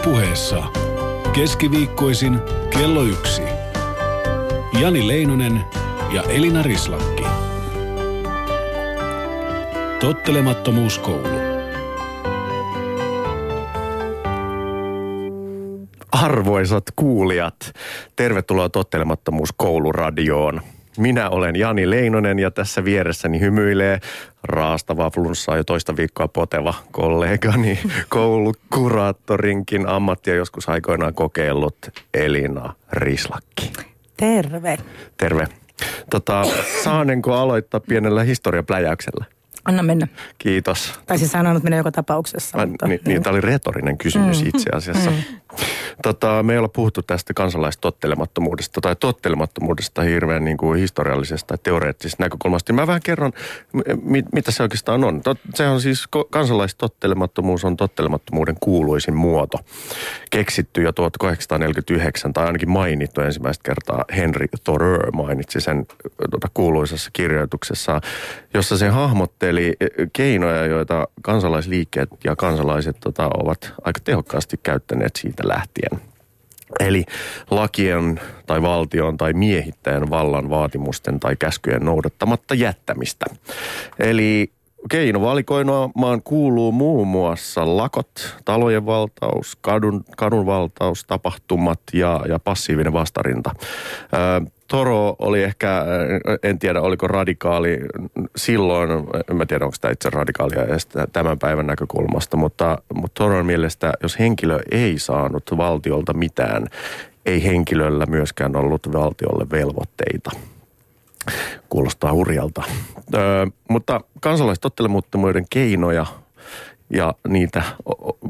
Ylepuheessa keskiviikkoisin kello yksi. Jani Leinonen ja Elina Rislakki. Tottelemattomuuskoulu. Arvoisat kuulijat, tervetuloa Tottelemattomuuskouluradioon. Minä olen Jani Leinonen ja tässä vieressäni hymyilee raastavaa flunssaa jo toista viikkoa poteva kollegani, koulukuraattorinkin ammattia joskus aikoinaan kokeillut Elina Rislakki. Terve. Terve. Tota, saanenko aloittaa pienellä historiapläjäyksellä? Anna mennä. Kiitos. Tai siis sanonut mennä joka tapauksessa. Mä, mutta, niin, niin, tämä oli retorinen kysymys Mm. itse asiassa. Mm. Tota, me ei olla puhuttu tästä kansalaistottelemattomuudesta tai tottelemattomuudesta hirveän niin kuin historiallisesta tai teoreettisesta näkökulmasta. Mä vähän kerron, m- mi- mitä se oikeastaan on. Tot, se on siis, kansalaistottelemattomuus on tottelemattomuuden kuuluisin muoto. Keksitty jo 1849 tai ainakin mainittu ensimmäistä kertaa Henry Thoreau mainitsi sen tota, kuuluisassa kirjoituksessa, jossa se hahmotteli eh, keinoja, joita kansalaisliikkeet ja kansalaiset tota, ovat aika tehokkaasti käyttäneet siitä lähtien. Eli lakien tai valtion tai miehittäjän vallan vaatimusten tai käskyjen noudattamatta jättämistä. Eli keinovalikoimaan kuuluu muun muassa lakot, talojen valtaus, kadun, kadun valtaus, tapahtumat ja, ja passiivinen vastarinta. Ää, Toro oli ehkä, en tiedä oliko radikaali silloin, en mä tiedä onko tämä itse radikaalia edes tämän päivän näkökulmasta, mutta, mutta Toron mielestä jos henkilö ei saanut valtiolta mitään, ei henkilöllä myöskään ollut valtiolle velvoitteita. Kuulostaa hurjalta. Öö, mutta kansalaistottelemattomuuden keinoja ja niitä,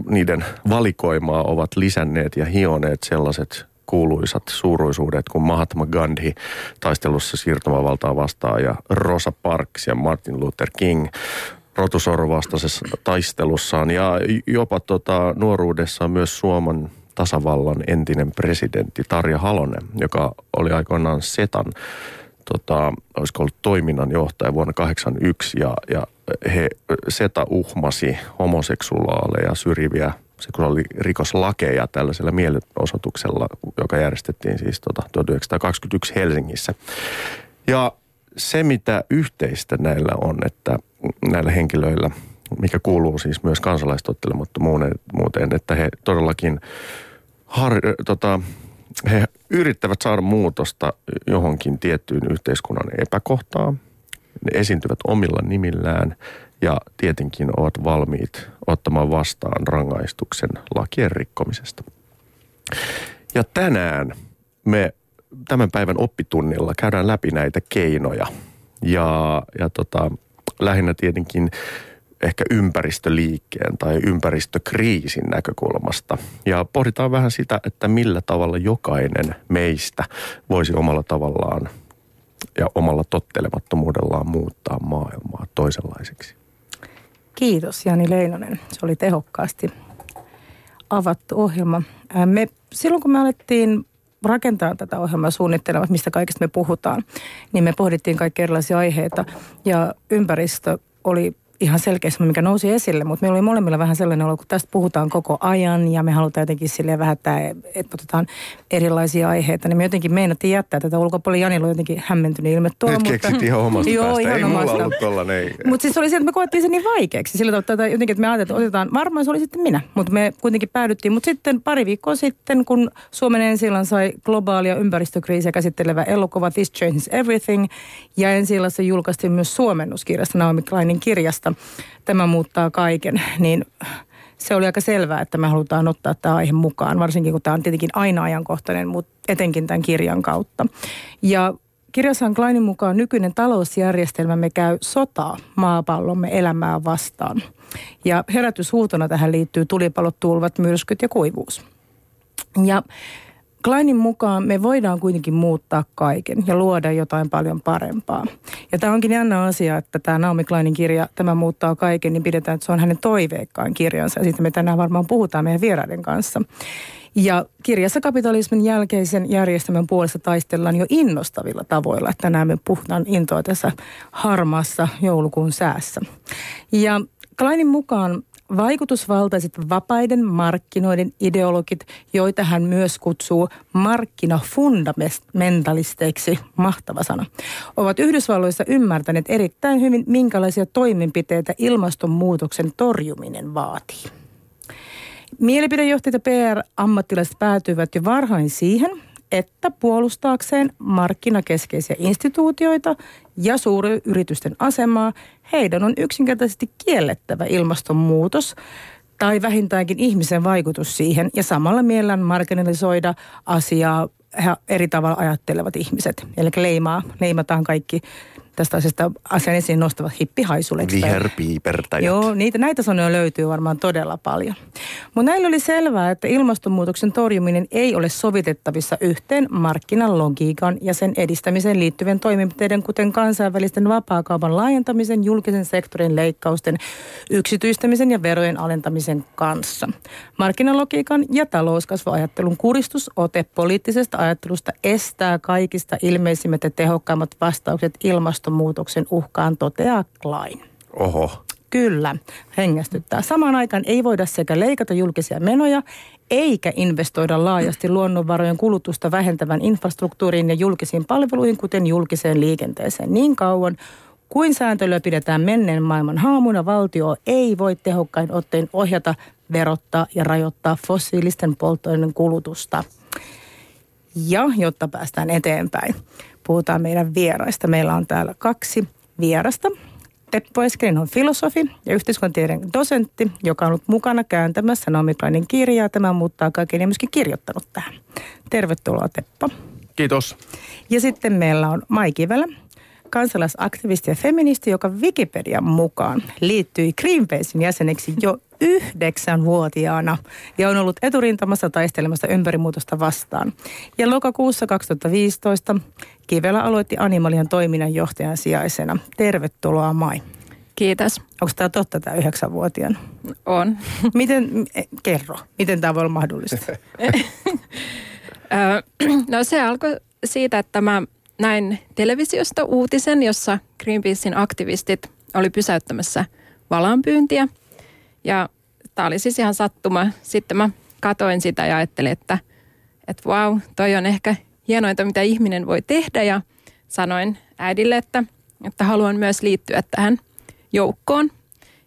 niiden valikoimaa ovat lisänneet ja hioneet sellaiset kuuluisat suuruisuudet kuin Mahatma Gandhi taistelussa siirtomavaltaa vastaan ja Rosa Parks ja Martin Luther King rotusorvastaisessa taistelussaan. Ja jopa tota, nuoruudessaan myös Suomen tasavallan entinen presidentti Tarja Halonen, joka oli aikoinaan SETAn tota, olisiko ollut toiminnanjohtaja vuonna 1981 ja, ja he, SETA uhmasi homoseksuaaleja syrjiviä seksuaalirikoslakeja tällaisella mielenosoituksella, joka järjestettiin siis tota 1921 Helsingissä. Ja se, mitä yhteistä näillä on, että näillä henkilöillä, mikä kuuluu siis myös kansalaistottelemattomuuteen, että he todellakin har, tota, he yrittävät saada muutosta johonkin tiettyyn yhteiskunnan epäkohtaan. Ne esiintyvät omilla nimillään ja tietenkin ovat valmiit ottamaan vastaan rangaistuksen lakien rikkomisesta. Ja tänään me tämän päivän oppitunnilla käydään läpi näitä keinoja ja, ja tota, lähinnä tietenkin ehkä ympäristöliikkeen tai ympäristökriisin näkökulmasta. Ja pohditaan vähän sitä, että millä tavalla jokainen meistä voisi omalla tavallaan ja omalla tottelemattomuudellaan muuttaa maailmaa toisenlaiseksi. Kiitos Jani Leinonen. Se oli tehokkaasti avattu ohjelma. Me, silloin kun me alettiin rakentaa tätä ohjelmaa suunnittelemaan, mistä kaikesta me puhutaan, niin me pohdittiin kaikki erilaisia aiheita. Ja ympäristö oli ihan selkeästi, mikä nousi esille, mutta meillä oli molemmilla vähän sellainen olo, kun tästä puhutaan koko ajan ja me halutaan jotenkin silleen vähättää, että otetaan erilaisia aiheita, niin me jotenkin meinattiin jättää tätä ulkopuolella. Janilla on jotenkin hämmentynyt ilme tuolla. Nyt keksit ihan omasta Joo, päästä. ihan Ei mulla omasta. ollut tollanen. Ei. Mutta siis oli se, että me koettiin sen niin vaikeaksi. Sillä tavalla, että jotenkin, että me ajateltiin, että otetaan, varmaan se oli sitten minä, mutta me kuitenkin päädyttiin. Mutta sitten pari viikkoa sitten, kun Suomen ensi sai globaalia ympäristökriisiä käsittelevä elokuva This Changes Everything, ja ensi julkaistiin myös suomennuskirjasta Naomi Kleinin kirjasta Tämä muuttaa kaiken, niin se oli aika selvää, että me halutaan ottaa tämä aihe mukaan, varsinkin kun tämä on tietenkin aina ajankohtainen, mutta etenkin tämän kirjan kautta. Ja Kirjassa Kleinin mukaan nykyinen talousjärjestelmämme käy sotaa maapallomme elämää vastaan. Ja herätyshuutona tähän liittyy tulipalot, tulvat, myrskyt ja kuivuus. Ja Kleinin mukaan me voidaan kuitenkin muuttaa kaiken ja luoda jotain paljon parempaa. Ja tämä onkin jännä asia, että tämä Naomi Kleinin kirja, tämä muuttaa kaiken, niin pidetään, että se on hänen toiveikkaan kirjansa. Ja siitä me tänään varmaan puhutaan meidän vieraiden kanssa. Ja kirjassa kapitalismin jälkeisen järjestelmän puolesta taistellaan jo innostavilla tavoilla. Että tänään me puhutaan intoa tässä harmaassa joulukuun säässä. Ja Kleinin mukaan vaikutusvaltaiset vapaiden markkinoiden ideologit, joita hän myös kutsuu markkinafundamentalisteiksi, mahtava sana, ovat Yhdysvalloissa ymmärtäneet erittäin hyvin, minkälaisia toimenpiteitä ilmastonmuutoksen torjuminen vaatii. Mielipidejohtajat ja PR-ammattilaiset päätyivät jo varhain siihen, että puolustaakseen markkinakeskeisiä instituutioita ja suuryritysten asemaa, heidän on yksinkertaisesti kiellettävä ilmastonmuutos tai vähintäänkin ihmisen vaikutus siihen ja samalla mielellään marginalisoida asiaa eri tavalla ajattelevat ihmiset. Eli leimaa, leimataan kaikki tästä asiasta asian esiin nostavat hippihaisuleiksi. Viherpiipertäjät. Joo, niitä, näitä sanoja löytyy varmaan todella paljon. Mutta näillä oli selvää, että ilmastonmuutoksen torjuminen ei ole sovitettavissa yhteen markkinan logiikan ja sen edistämiseen liittyvien toimenpiteiden, kuten kansainvälisten vapaakaupan laajentamisen, julkisen sektorin leikkausten, yksityistämisen ja verojen alentamisen kanssa. Markkinalogiikan ja talouskasvuajattelun kuristusote poliittisesta ajattelusta estää kaikista ilmeisimmät ja tehokkaimmat vastaukset ilmastonmuutokseen ilmastonmuutoksen uhkaan, toteaa Klein. Oho. Kyllä, hengästyttää. Samaan aikaan ei voida sekä leikata julkisia menoja, eikä investoida laajasti luonnonvarojen kulutusta vähentävän infrastruktuuriin ja julkisiin palveluihin, kuten julkiseen liikenteeseen. Niin kauan kuin sääntelyä pidetään menneen maailman haamuna, valtio ei voi tehokkain ottein ohjata, verottaa ja rajoittaa fossiilisten polttoaineiden kulutusta. Ja jotta päästään eteenpäin, puhutaan meidän vieraista. Meillä on täällä kaksi vierasta. Teppo Eskelin on filosofi ja yhteiskuntatieteen dosentti, joka on ollut mukana kääntämässä Naomi Kleinin kirjaa. Tämä muuttaa kaiken ja myöskin kirjoittanut tähän. Tervetuloa Teppo. Kiitos. Ja sitten meillä on Mai Kivelä, kansalaisaktivisti ja feministi, joka Wikipedian mukaan liittyi Greenpeacein jäseneksi jo yhdeksänvuotiaana ja on ollut eturintamassa taistelemassa ympärimuutosta vastaan. Ja lokakuussa 2015 Kivelä aloitti Animalian toiminnan johtajan sijaisena. Tervetuloa Mai. Kiitos. Onko tämä totta tämä yhdeksänvuotiaana? On. Miten, eh, kerro, miten tämä voi olla mahdollista? no se alkoi siitä, että mä näin televisiosta uutisen, jossa Greenpeacein aktivistit oli pysäyttämässä valanpyyntiä. Ja tämä oli siis ihan sattuma. Sitten mä katoin sitä ja ajattelin, että, että wow, toi on ehkä hienointa, mitä ihminen voi tehdä. Ja sanoin äidille, että, että haluan myös liittyä tähän joukkoon.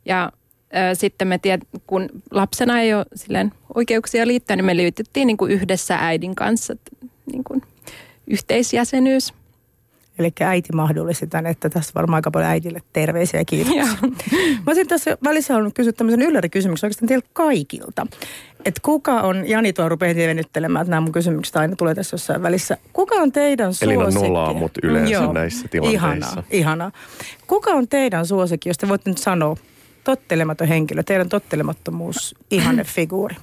Ja ä, sitten me tiedät, kun lapsena ei ole silleen oikeuksia liittää, niin me liityttiin niin kuin yhdessä äidin kanssa niin kuin yhteisjäsenyys. Eli äiti mahdollisti tämän, että tässä varmaan aika paljon äidille terveisiä ja kiitoksia. Mä olisin tässä välissä halunnut kysyä tämmöisen yllärikysymyksen oikeastaan teiltä kaikilta. Että kuka on, Jani tuo rupeaa venyttelemään, että nämä mun kysymykset aina tulee tässä jossain välissä. Kuka on teidän suosikki? Elina nolaa mut yleensä Joo, näissä tilanteissa. Ihanaa, ihanaa. Kuka on teidän suosikki, jos te voitte nyt sanoa, tottelematon henkilö, teidän tottelemattomuus, ihanne figuuri?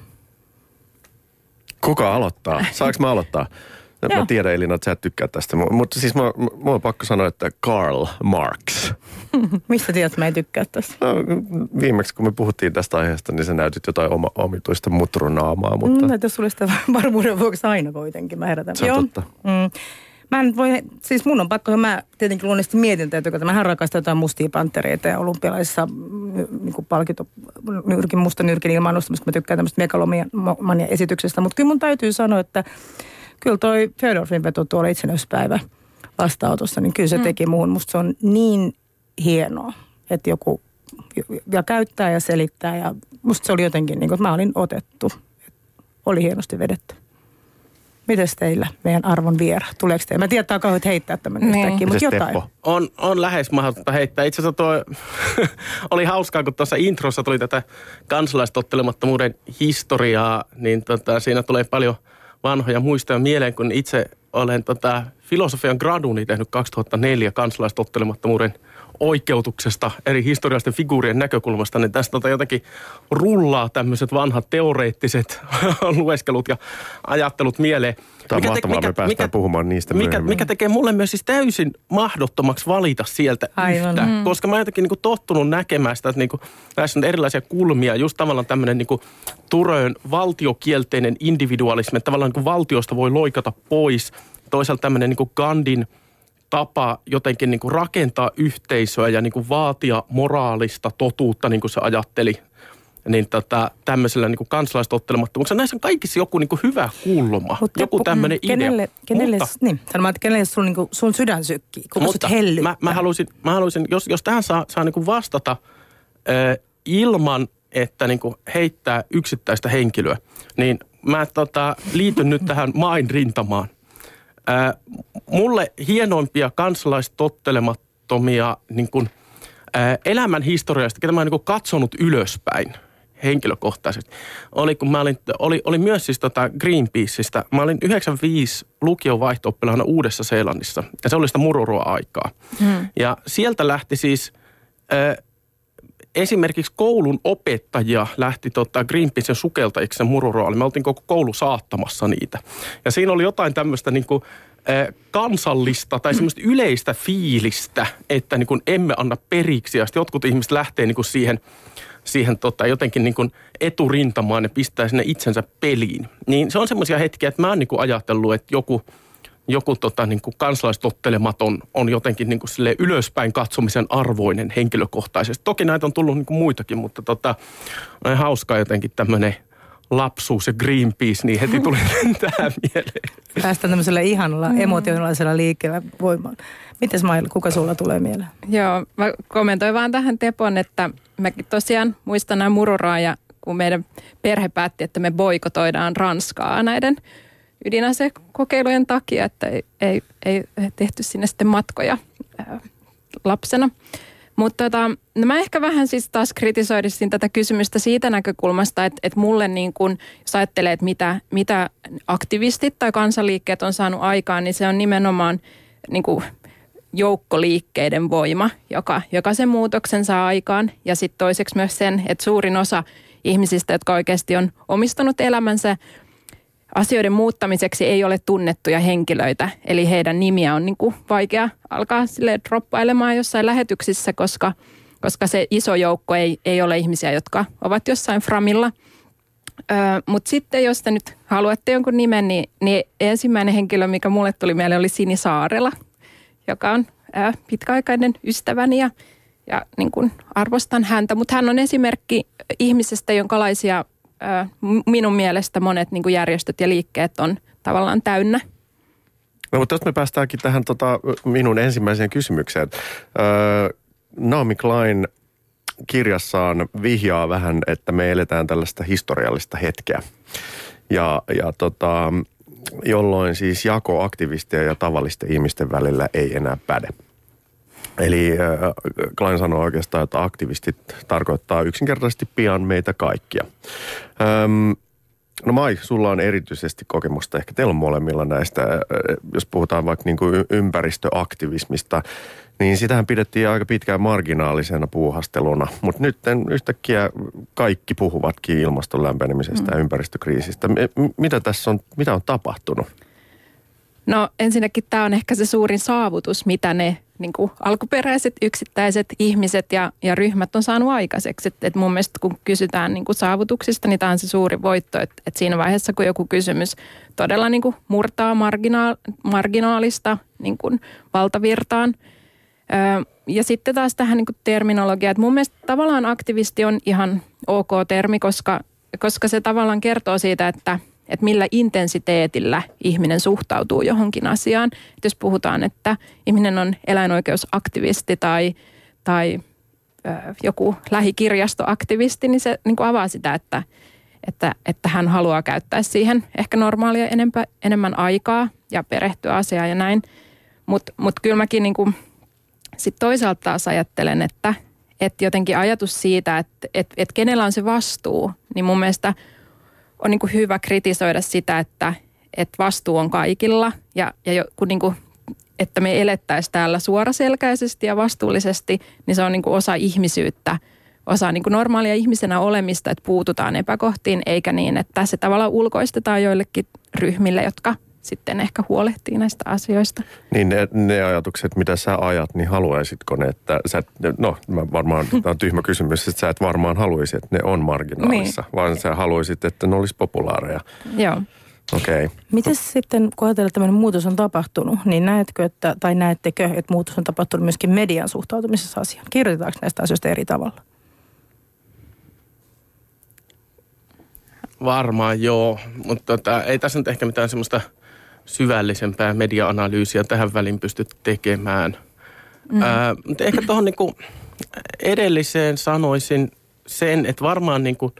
Kuka aloittaa? Saanko mä aloittaa? Joo. Mä tiedän Elina, että sä et tykkää tästä. Mutta siis mä, mä on pakko sanoa, että Karl Marx. Mistä tiedät, että mä en tykkää tästä? No, viimeksi kun me puhuttiin tästä aiheesta, niin sä näytit jotain oma, omituista mutrunaamaa. Mutta... Mm, jos sulle sitä varmuuden vuoksi aina kuitenkin, mä herätän. Se on Joo. totta. Mm. Mä en voi, siis mun on pakko, mä tietenkin luonnollisesti mietin tätä, mä rakastan jotain mustia pantereita ja olympialaisissa niin palkito, nyrkin, musta nyrkin ilmaan nostamista, mä tykkään tämmöistä megalomania esityksestä, mutta kyllä mun täytyy sanoa, että kyllä toi Fedorfin veto tuolla itsenäispäivä vastaanotossa, niin kyllä se mm. teki muun. Musta se on niin hienoa, että joku ja käyttää ja selittää ja musta se oli jotenkin niin kuin, että mä olin otettu. Oli hienosti vedetty. Mites teillä, meidän arvon viera? Tuleeko teille? Mä tiedän, että on heittää tämmöinen niin. yhtäkkiä, mutta jotain. Teppo? On, on lähes mahdotonta heittää. Itse asiassa tuo oli hauskaa, kun tuossa introssa tuli tätä kansalaistottelemattomuuden historiaa, niin tota, siinä tulee paljon – vanhoja muistoja mieleen, kun itse olen tota, filosofian graduni tehnyt 2004 kansalaistottelemattomuuden oikeutuksesta eri historiallisten figuurien näkökulmasta, niin tästä tota jotenkin rullaa tämmöiset vanhat teoreettiset lueskelut ja ajattelut mieleen. Tämä on mikä mahtavaa, te, mikä, me päästään mikä, puhumaan niistä mikä, mikä tekee mulle myös siis täysin mahdottomaksi valita sieltä Aivan. yhtä. Mm. Koska mä oon jotenkin niin tottunut näkemään sitä, että niin kuin, näissä on erilaisia kulmia. Just tavallaan tämmöinen niin kuin Turöön valtiokielteinen individualismi, että tavallaan niin kuin valtiosta voi loikata pois. Toisaalta tämmöinen niin kuin Gandhin tapa jotenkin niin kuin rakentaa yhteisöä ja niin kuin vaatia moraalista totuutta, niin kuin se ajatteli niin tota, tämmöisellä niin kansalaistottelemattomuuksella. Näissä on kaikissa joku niin kuin hyvä kulma, Mut joku tämmöinen mm, kenelle, idea. Kenelle, Mutta- niin, sanomaan, että kenelle sun, niin sun sydän sykkii, kuka mutta sut hellyttää. mä, mä, haluaisin, mä haluaisin, jos, jos tähän saa, saa niin kuin vastata ö, ilman, että niin kuin heittää yksittäistä henkilöä, niin mä tota, liityn nyt tähän main rintamaan. Ö, mulle hienoimpia kansalaistottelemattomia niin kuin, ö, elämän historiasta, ketä mä oon niin katsonut ylöspäin henkilökohtaisesti, oli kun mä olin, oli, oli myös siis tota Greenpeaceista. Mä olin 95 lukion vaihto Uudessa Seelannissa ja se oli sitä mururoa-aikaa. Hmm. Ja sieltä lähti siis ö, esimerkiksi koulun opettajia lähti tota Greenpeacen sukeltajiksi sen mururoalle. Me oltiin koko koulu saattamassa niitä. Ja siinä oli jotain tämmöistä niin kuin, kansallista tai semmoista yleistä fiilistä, että niin kuin emme anna periksi. Ja jotkut ihmiset lähtee niin kuin siihen, siihen tota, jotenkin niin kuin eturintamaan ja pistää sinne itsensä peliin. Niin se on semmoisia hetkiä, että mä oon niin kuin ajatellut, että joku, joku tota, niin kuin kansalaistottelematon on jotenkin niin kuin ylöspäin katsomisen arvoinen henkilökohtaisesti. Toki näitä on tullut niin kuin muitakin, mutta tota, on hauskaa jotenkin tämmöinen lapsuus ja Greenpeace, niin heti tuli tähän mieleen. Päästään tämmöisellä ihanalla mm. emotionaalisella liikkeellä voimaan. Mites Mailla, kuka sulla tulee mieleen? Joo, mä kommentoin vaan tähän Tepon, että mäkin tosiaan muistan nämä mururaa ja kun meidän perhe päätti, että me boikotoidaan Ranskaa näiden ydinasekokeilujen takia, että ei, ei, ei tehty sinne sitten matkoja ää, lapsena. Mutta tota, no mä ehkä vähän siis taas kritisoidisin tätä kysymystä siitä näkökulmasta, että, että mulle niin kun, jos ajattelee, että mitä, mitä aktivistit tai kansanliikkeet on saanut aikaan, niin se on nimenomaan niin kuin joukkoliikkeiden voima, joka, joka sen muutoksen saa aikaan. Ja sitten toiseksi myös sen, että suurin osa ihmisistä, jotka oikeasti on omistanut elämänsä asioiden muuttamiseksi, ei ole tunnettuja henkilöitä. Eli heidän nimiä on niin kuin vaikea alkaa sille droppailemaan jossain lähetyksissä, koska, koska se iso joukko ei, ei ole ihmisiä, jotka ovat jossain framilla. Mutta sitten jos te nyt haluatte jonkun nimen, niin, niin ensimmäinen henkilö, mikä mulle tuli mieleen, oli Sini Saarela – joka on ää, pitkäaikainen ystäväni ja, ja niin kuin arvostan häntä. Mutta hän on esimerkki ihmisestä, jonkalaisia ää, minun mielestä monet niin kuin järjestöt ja liikkeet on tavallaan täynnä. No mutta jos me päästäänkin tähän tota, minun ensimmäiseen kysymykseen. Öö, Naomi Klein kirjassaan vihjaa vähän, että me eletään tällaista historiallista hetkeä. Ja, ja tota, jolloin siis jako aktivistien ja tavallisten ihmisten välillä ei enää päde. Eli Klein sanoo oikeastaan, että aktivistit tarkoittaa yksinkertaisesti pian meitä kaikkia. Öm, no Mai, sulla on erityisesti kokemusta, ehkä teillä molemmilla näistä, jos puhutaan vaikka niin kuin ympäristöaktivismista, niin sitähän pidettiin aika pitkään marginaalisena puuhasteluna, mutta nyt yhtäkkiä kaikki puhuvatkin ilmaston lämpenemisestä mm. ja ympäristökriisistä. M- mitä tässä on, mitä on tapahtunut? No ensinnäkin tämä on ehkä se suurin saavutus, mitä ne niin kuin alkuperäiset yksittäiset ihmiset ja, ja ryhmät on saanut aikaiseksi. Et, et mun mielestä kun kysytään niin kuin saavutuksista, niin tämä on se suuri voitto. Että et siinä vaiheessa, kun joku kysymys todella niin kuin murtaa marginaal, marginaalista niin kuin valtavirtaan. Öö, ja sitten taas tähän niin kuin terminologiaan, että mun mielestä tavallaan aktivisti on ihan ok termi, koska, koska se tavallaan kertoo siitä, että – että millä intensiteetillä ihminen suhtautuu johonkin asiaan. Että jos puhutaan, että ihminen on eläinoikeusaktivisti tai, tai ö, joku lähikirjastoaktivisti, niin se niin kuin avaa sitä, että, että, että hän haluaa käyttää siihen ehkä normaalia enempä, enemmän aikaa ja perehtyä asiaan ja näin. Mutta mut kyllä mäkin niin kuin sit toisaalta taas ajattelen, että, että jotenkin ajatus siitä, että, että, että kenellä on se vastuu, niin mun mielestä – on niin kuin hyvä kritisoida sitä, että, että vastuu on kaikilla ja, ja kun niin kuin, että me elettäisiin täällä suoraselkäisesti ja vastuullisesti, niin se on niin kuin osa ihmisyyttä, osa niin kuin normaalia ihmisenä olemista, että puututaan epäkohtiin, eikä niin, että se tavallaan ulkoistetaan joillekin ryhmille, jotka sitten ehkä huolehtii näistä asioista. Niin ne, ne ajatukset, mitä sä ajat, niin haluaisitko ne, että sä, no mä varmaan, tämä on tyhmä kysymys, että sä et varmaan haluaisi, että ne on marginaalissa, niin. vaan sä haluaisit, että ne olisi populaareja. Joo. Okei. Okay. Miten sitten, kun ajatellaan, että tämmöinen muutos on tapahtunut, niin näetkö, että, tai näettekö, että muutos on tapahtunut myöskin median suhtautumisessa asiaan? Kirjoitetaanko näistä asioista eri tavalla? Varmaan joo, mutta tota, ei tässä nyt ehkä mitään semmoista syvällisempää media-analyysiä tähän väliin pysty tekemään. Mm. Ää, mutta ehkä tuohon niinku edelliseen sanoisin sen, että varmaan niinku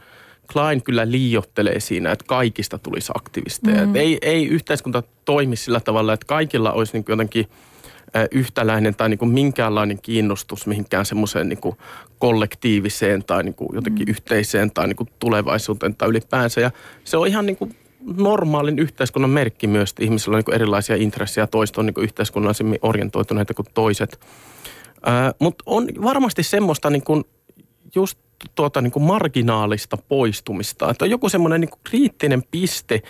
Klein kyllä liiottelee siinä, että kaikista tulisi aktivisteja. Mm. Ei, ei yhteiskunta toimi sillä tavalla, että kaikilla olisi niinku jotenkin – yhtäläinen tai niin kuin minkäänlainen kiinnostus mihinkään semmoiseen niin kuin kollektiiviseen tai niin kuin jotenkin mm. yhteiseen tai niin kuin tulevaisuuteen tai ylipäänsä. Ja se on ihan niin kuin normaalin yhteiskunnan merkki myös, että ihmisillä on niin erilaisia intressejä, toiset on niin yhteiskunnallisemmin orientoituneita kuin toiset. Mutta on varmasti semmoista niin kuin just tuota niin kuin marginaalista poistumista, että on joku semmoinen niin kuin kriittinen piste,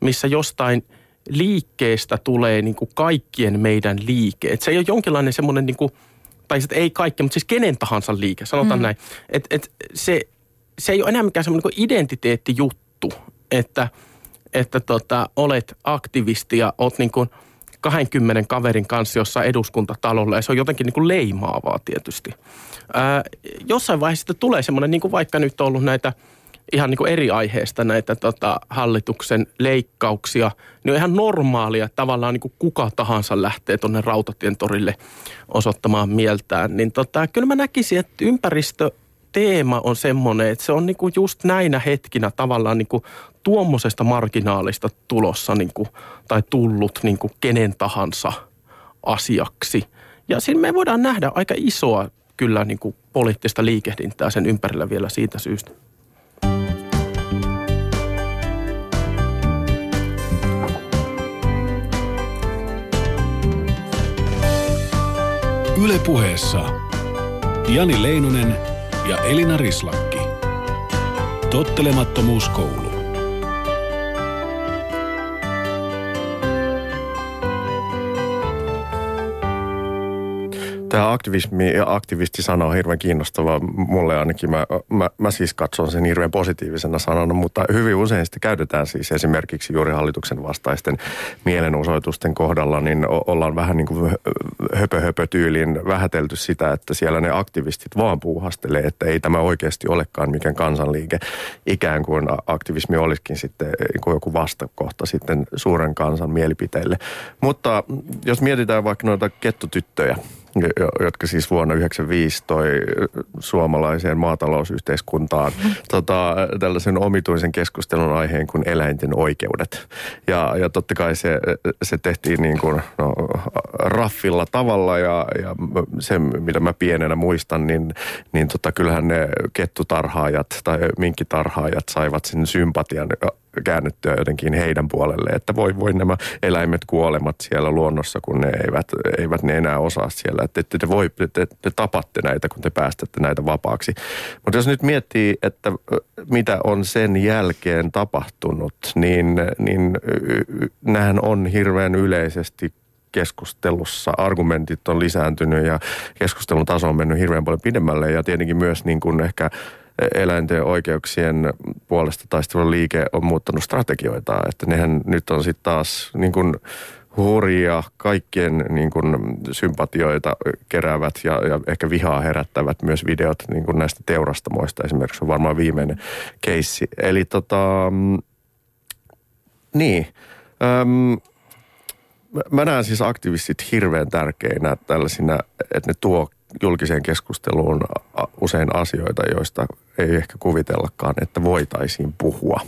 missä jostain – liikkeestä tulee niin kuin kaikkien meidän liike. Et se ei ole jonkinlainen semmoinen, niin kuin, tai ei kaikki, mutta siis kenen tahansa liike, sanotaan mm. näin. Et, et se, se ei ole enää mikään semmoinen niin identiteettijuttu, että, että tota, olet aktivisti ja olet niin kuin 20 kaverin kanssa jossain eduskuntatalolla ja se on jotenkin niin kuin leimaavaa tietysti. Ää, jossain vaiheessa tulee semmoinen, niin kuin vaikka nyt on ollut näitä – ihan niin kuin eri aiheesta näitä tota, hallituksen leikkauksia, niin on ihan normaalia, että tavallaan niin kuin kuka tahansa lähtee tuonne Rautatien torille osoittamaan mieltään. Niin tota, kyllä mä näkisin, että ympäristö teema on semmoinen, että se on niinku just näinä hetkinä tavallaan niinku tuommoisesta marginaalista tulossa niinku, tai tullut niinku kenen tahansa asiaksi. Ja siinä me voidaan nähdä aika isoa kyllä niinku poliittista liikehdintää sen ympärillä vielä siitä syystä. Ylepuheessa Jani Leinonen ja Elina Rislakki. Tottelemattomuuskoulu. Tämä aktivismi ja aktivisti-sana on hirveän kiinnostava. Mulle ainakin, mä, mä, mä siis katson sen hirveän positiivisena sanana, mutta hyvin usein sitä käytetään siis esimerkiksi juuri hallituksen vastaisten mielenosoitusten kohdalla, niin ollaan vähän niin kuin höpö, höpö tyyliin vähätelty sitä, että siellä ne aktivistit vaan puuhastelee, että ei tämä oikeasti olekaan mikään kansanliike. Ikään kuin aktivismi olisikin sitten niin joku vastakohta sitten suuren kansan mielipiteille. Mutta jos mietitään vaikka noita kettutyttöjä, jotka siis vuonna 1995 toi suomalaiseen maatalousyhteiskuntaan tota, tällaisen omituisen keskustelun aiheen kuin eläinten oikeudet. Ja, ja totta kai se, se tehtiin niin kuin, no, raffilla tavalla ja, ja se, mitä mä pienenä muistan, niin, niin tota, kyllähän ne kettutarhaajat tai minkkitarhaajat saivat sen sympatian käännettyä jotenkin heidän puolelle, että voi, voi nämä eläimet kuolemat siellä luonnossa, kun ne eivät, eivät ne enää osaa siellä. Että te, te, voi, te, te tapatte näitä, kun te päästätte näitä vapaaksi. Mutta jos nyt miettii, että mitä on sen jälkeen tapahtunut, niin, niin nämähän on hirveän yleisesti keskustelussa. Argumentit on lisääntynyt ja keskustelun taso on mennyt hirveän paljon pidemmälle ja tietenkin myös niin kuin ehkä eläinten oikeuksien puolesta taistelun liike on muuttanut strategioita. Että nehän nyt on sitten taas niin kuin hurja, kaikkien niin kuin sympatioita keräävät ja, ja ehkä vihaa herättävät myös videot niin kuin näistä teurastamoista esimerkiksi on varmaan viimeinen keissi. Eli tota, mm, niin, Öm, mä näen siis aktivistit hirveän tärkeinä tällaisina, että ne tuo julkiseen keskusteluun usein asioita, joista ei ehkä kuvitellakaan, että voitaisiin puhua.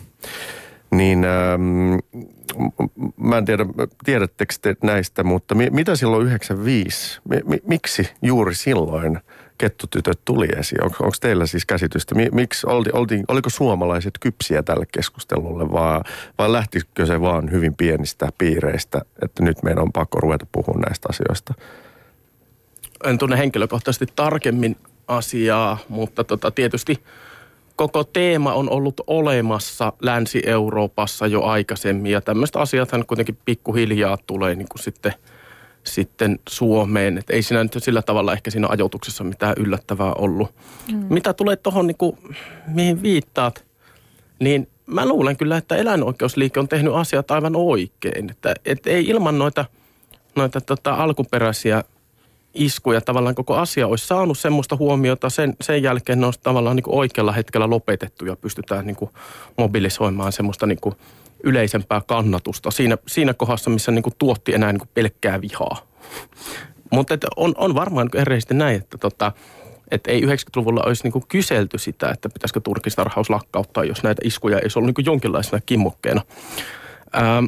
Niin ähm, mä en tiedä, tiedättekö te näistä, mutta mi, mitä silloin 95, mi, miksi juuri silloin kettutytöt tuli esiin? On, onko teillä siis käsitystä? Miksi olti, olti, oliko suomalaiset kypsiä tälle keskustelulle vai, vai lähtikö se vaan hyvin pienistä piireistä, että nyt meidän on pakko ruveta puhumaan näistä asioista? En tunne henkilökohtaisesti tarkemmin asiaa, mutta tota, tietysti koko teema on ollut olemassa Länsi-Euroopassa jo aikaisemmin ja tämmöistä asiathan kuitenkin pikkuhiljaa tulee niin kuin sitten, sitten Suomeen. Et ei siinä nyt sillä tavalla ehkä siinä ajoituksessa mitään yllättävää ollut. Mm. Mitä tulee tuohon, niin mihin viittaat, niin mä luulen kyllä, että eläinoikeusliike on tehnyt asiat aivan oikein. Että et ei ilman noita, noita tota alkuperäisiä isku ja tavallaan koko asia olisi saanut semmoista huomiota, sen, sen jälkeen ne olisi tavallaan niin kuin oikealla hetkellä lopetettu ja pystytään niin kuin mobilisoimaan semmoista niin kuin yleisempää kannatusta siinä, siinä kohdassa, missä niin kuin tuotti enää niin kuin pelkkää vihaa. Mutta on, on varmaan niin näin, että tota, että ei 90-luvulla olisi niin kuin kyselty sitä, että pitäisikö turkistarhaus lakkauttaa, jos näitä iskuja ei olisi ollut niin kuin jonkinlaisena kimmokkeena. Ähm,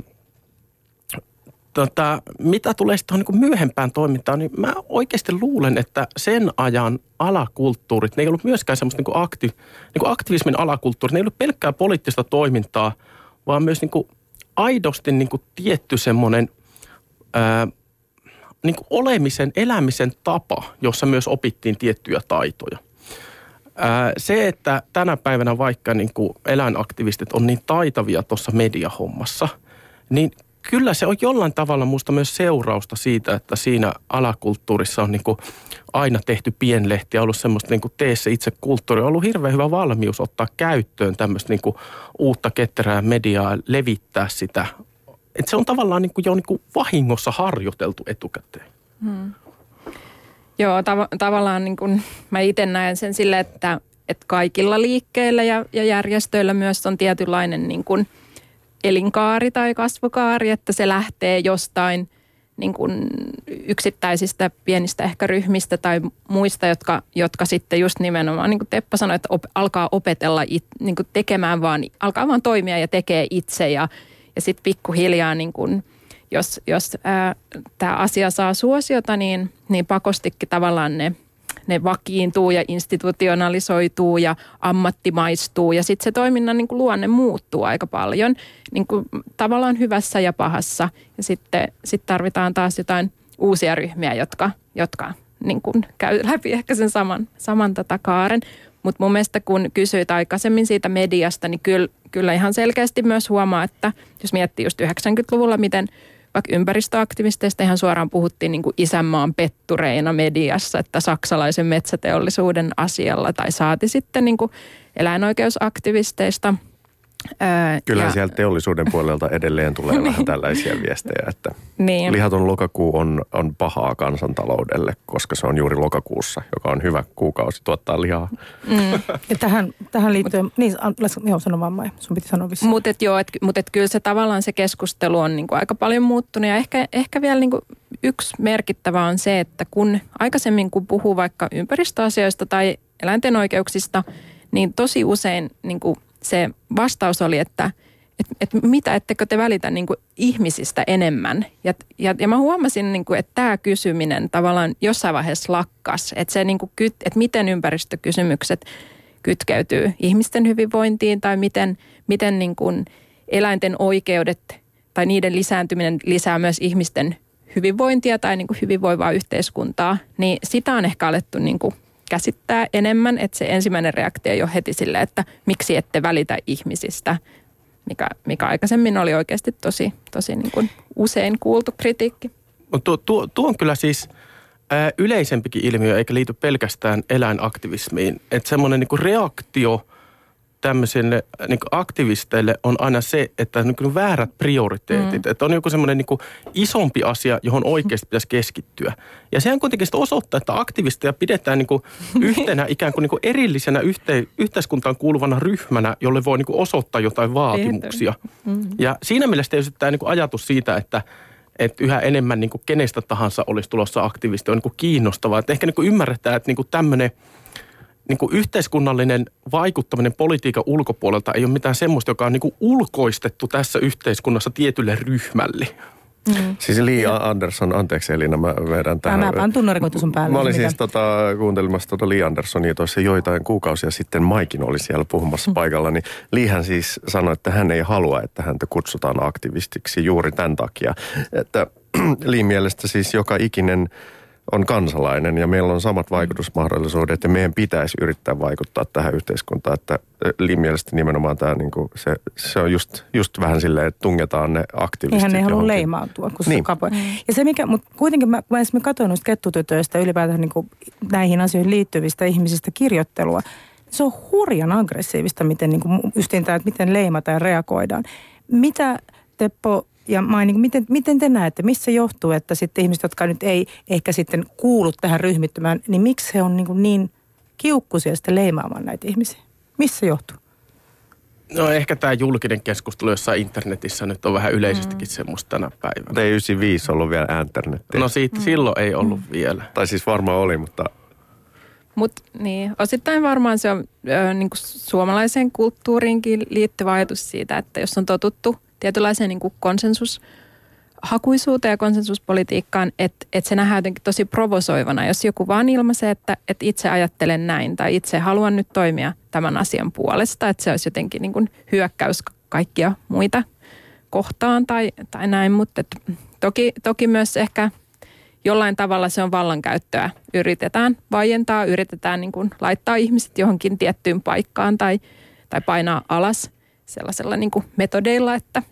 tota, mitä tulee sitten niin myöhempään toimintaan, niin mä oikeasti luulen, että sen ajan alakulttuurit, ne ei ollut myöskään semmoista niin akti, niin aktivismin alakulttuurit, ne ei ollut pelkkää poliittista toimintaa, vaan myös niin aidosti niin tietty semmoinen ää, niin olemisen, elämisen tapa, jossa myös opittiin tiettyjä taitoja. Se, että tänä päivänä vaikka niin kuin eläinaktivistit on niin taitavia tuossa mediahommassa, niin kyllä se on jollain tavalla musta myös seurausta siitä, että siinä alakulttuurissa on niin kuin aina tehty pienlehtiä, ollut semmoista niin kuin tee se itse kulttuuri, on ollut hirveän hyvä valmius ottaa käyttöön tämmöistä niin kuin uutta ketterää mediaa, levittää sitä. Et se on tavallaan niin kuin jo niin kuin vahingossa harjoiteltu etukäteen. Hmm. Joo, tav- tavallaan niin kuin mä itse näen sen sille, että, että kaikilla liikkeillä ja, ja järjestöillä myös on tietynlainen niin kuin – elinkaari tai kasvukaari, että se lähtee jostain niin kuin yksittäisistä pienistä ehkä ryhmistä tai muista, jotka, jotka sitten just nimenomaan, niin kuin Teppa sanoi, että op, alkaa opetella it, niin kuin tekemään vaan, alkaa vaan toimia ja tekee itse ja, ja sitten pikkuhiljaa niin kuin, jos, jos tämä asia saa suosiota, niin, niin pakostikin tavallaan ne ne vakiintuu ja institutionalisoituu ja ammattimaistuu ja sitten se toiminnan niin kuin luonne muuttuu aika paljon niin kuin tavallaan hyvässä ja pahassa. Ja sitten sit tarvitaan taas jotain uusia ryhmiä, jotka, jotka niin kuin käy läpi ehkä sen saman, saman tätä kaaren. Mutta mun mielestä kun kysyit aikaisemmin siitä mediasta, niin kyllä, kyllä ihan selkeästi myös huomaa, että jos miettii just 90-luvulla, miten – vaikka ympäristöaktivisteista ihan suoraan puhuttiin niin kuin isänmaan pettureina mediassa, että saksalaisen metsäteollisuuden asialla tai saati sitten niin kuin eläinoikeusaktivisteista – Kyllä ja, sieltä teollisuuden puolelta edelleen tulee niin. vähän tällaisia viestejä, että niin. lihaton lokakuu on, on pahaa kansantaloudelle, koska se on juuri lokakuussa, joka on hyvä kuukausi tuottaa lihaa. Mm. Ja tähän, tähän liittyen, niin joo, sano vaan Maija, sun piti sanoa vissiin. Mutta et joo, että mut et kyllä se tavallaan se keskustelu on niinku aika paljon muuttunut ja ehkä, ehkä vielä niinku yksi merkittävä on se, että kun aikaisemmin kun puhuu vaikka ympäristöasioista tai eläinten oikeuksista, niin tosi usein niinku se vastaus oli, että et, et mitä, ettekö te välitä niin kuin ihmisistä enemmän. Ja, ja, ja mä huomasin, niin kuin, että tämä kysyminen tavallaan jossain vaiheessa lakkas, että, se, niin kuin, että miten ympäristökysymykset kytkeytyy ihmisten hyvinvointiin tai miten, miten niin kuin eläinten oikeudet tai niiden lisääntyminen lisää myös ihmisten hyvinvointia tai niin kuin hyvinvoivaa yhteiskuntaa, niin sitä on ehkä alettu niin kuin käsittää enemmän, että se ensimmäinen reaktio jo heti sille, että miksi ette välitä ihmisistä, mikä, mikä aikaisemmin oli oikeasti tosi, tosi niin kuin usein kuultu kritiikki. Tuo, tuo, tuo on kyllä siis yleisempikin ilmiö, eikä liity pelkästään eläinaktivismiin. Että semmoinen niin reaktio – tämmöisille niin aktivisteille on aina se, että on niin väärät prioriteetit. Mm. Että on joku semmoinen niin isompi asia, johon oikeasti pitäisi keskittyä. Ja sehän kuitenkin sitä osoittaa, että aktivisteja pidetään niin yhtenä ikään kuin, niin erillisenä yhte, yhteiskuntaan kuuluvana ryhmänä, jolle voi niin osoittaa jotain vaatimuksia. Mm. Ja siinä mielessä tietysti tämä niin ajatus siitä, että että yhä enemmän niin kenestä tahansa olisi tulossa aktivisti on niin kiinnostavaa. Että ehkä niin ymmärretään, että niin tämmöinen – niin kuin yhteiskunnallinen vaikuttaminen politiikan ulkopuolelta ei ole mitään semmoista, joka on niin kuin ulkoistettu tässä yhteiskunnassa tietylle ryhmälle. Mm. Siis Lee Anderson, anteeksi Elina, mä vedän tähän. Mä panen tunnarikoitu sun päälle. Mä olin siis tota, kuuntelemassa tota Lee Andersonia tuossa joitain kuukausia sitten. Maikin oli siellä puhumassa mm. paikalla, niin Leehän siis sanoi, että hän ei halua, että häntä kutsutaan aktivistiksi juuri tämän takia. Että Lee mielestä siis joka ikinen on kansalainen ja meillä on samat vaikutusmahdollisuudet ja meidän pitäisi yrittää vaikuttaa tähän yhteiskuntaan. Että mielestä nimenomaan tämä, niin kuin se, se on just, just vähän silleen, että tungetaan ne aktivistit. Eihän ne halua leimautua, kun niin. se mm. Ja se mikä, mutta kuitenkin mä, mä esimerkiksi katsoin noista kettutytöistä ylipäätään niin kuin näihin asioihin liittyvistä ihmisistä kirjoittelua. Se on hurjan aggressiivista, miten niin kuin, justiin tämä, että miten leimataan ja reagoidaan. Mitä Teppo ja mä niin miten, miten te näette, missä johtuu, että sitten ihmiset, jotka nyt ei ehkä sitten kuulu tähän ryhmittymään, niin miksi he on niin, niin kiukkuisia sitten leimaamaan näitä ihmisiä? Missä johtuu? No ehkä tämä julkinen keskustelu jossain internetissä nyt on vähän yleisestikin mm. semmoista tänä päivänä. Ei 95 ollut vielä internetiä. No siitä mm. silloin ei ollut mm. vielä. Tai siis varmaan oli, mutta... Mutta niin, osittain varmaan se on ö, niin kuin suomalaiseen kulttuuriinkin liittyvä ajatus siitä, että jos on totuttu tietynlaiseen niin kuin konsensus hakuisuuteen ja konsensuspolitiikkaan, että, että se nähdään jotenkin tosi provosoivana. Jos joku vaan ilmaisee, että, että itse ajattelen näin tai itse haluan nyt toimia tämän asian puolesta, että se olisi jotenkin niin kuin hyökkäys kaikkia muita kohtaan tai, tai näin, mutta että toki, toki myös ehkä jollain tavalla se on vallankäyttöä. Yritetään vaientaa, yritetään niin kuin laittaa ihmiset johonkin tiettyyn paikkaan tai, tai painaa alas sellaisella niin kuin metodeilla, että,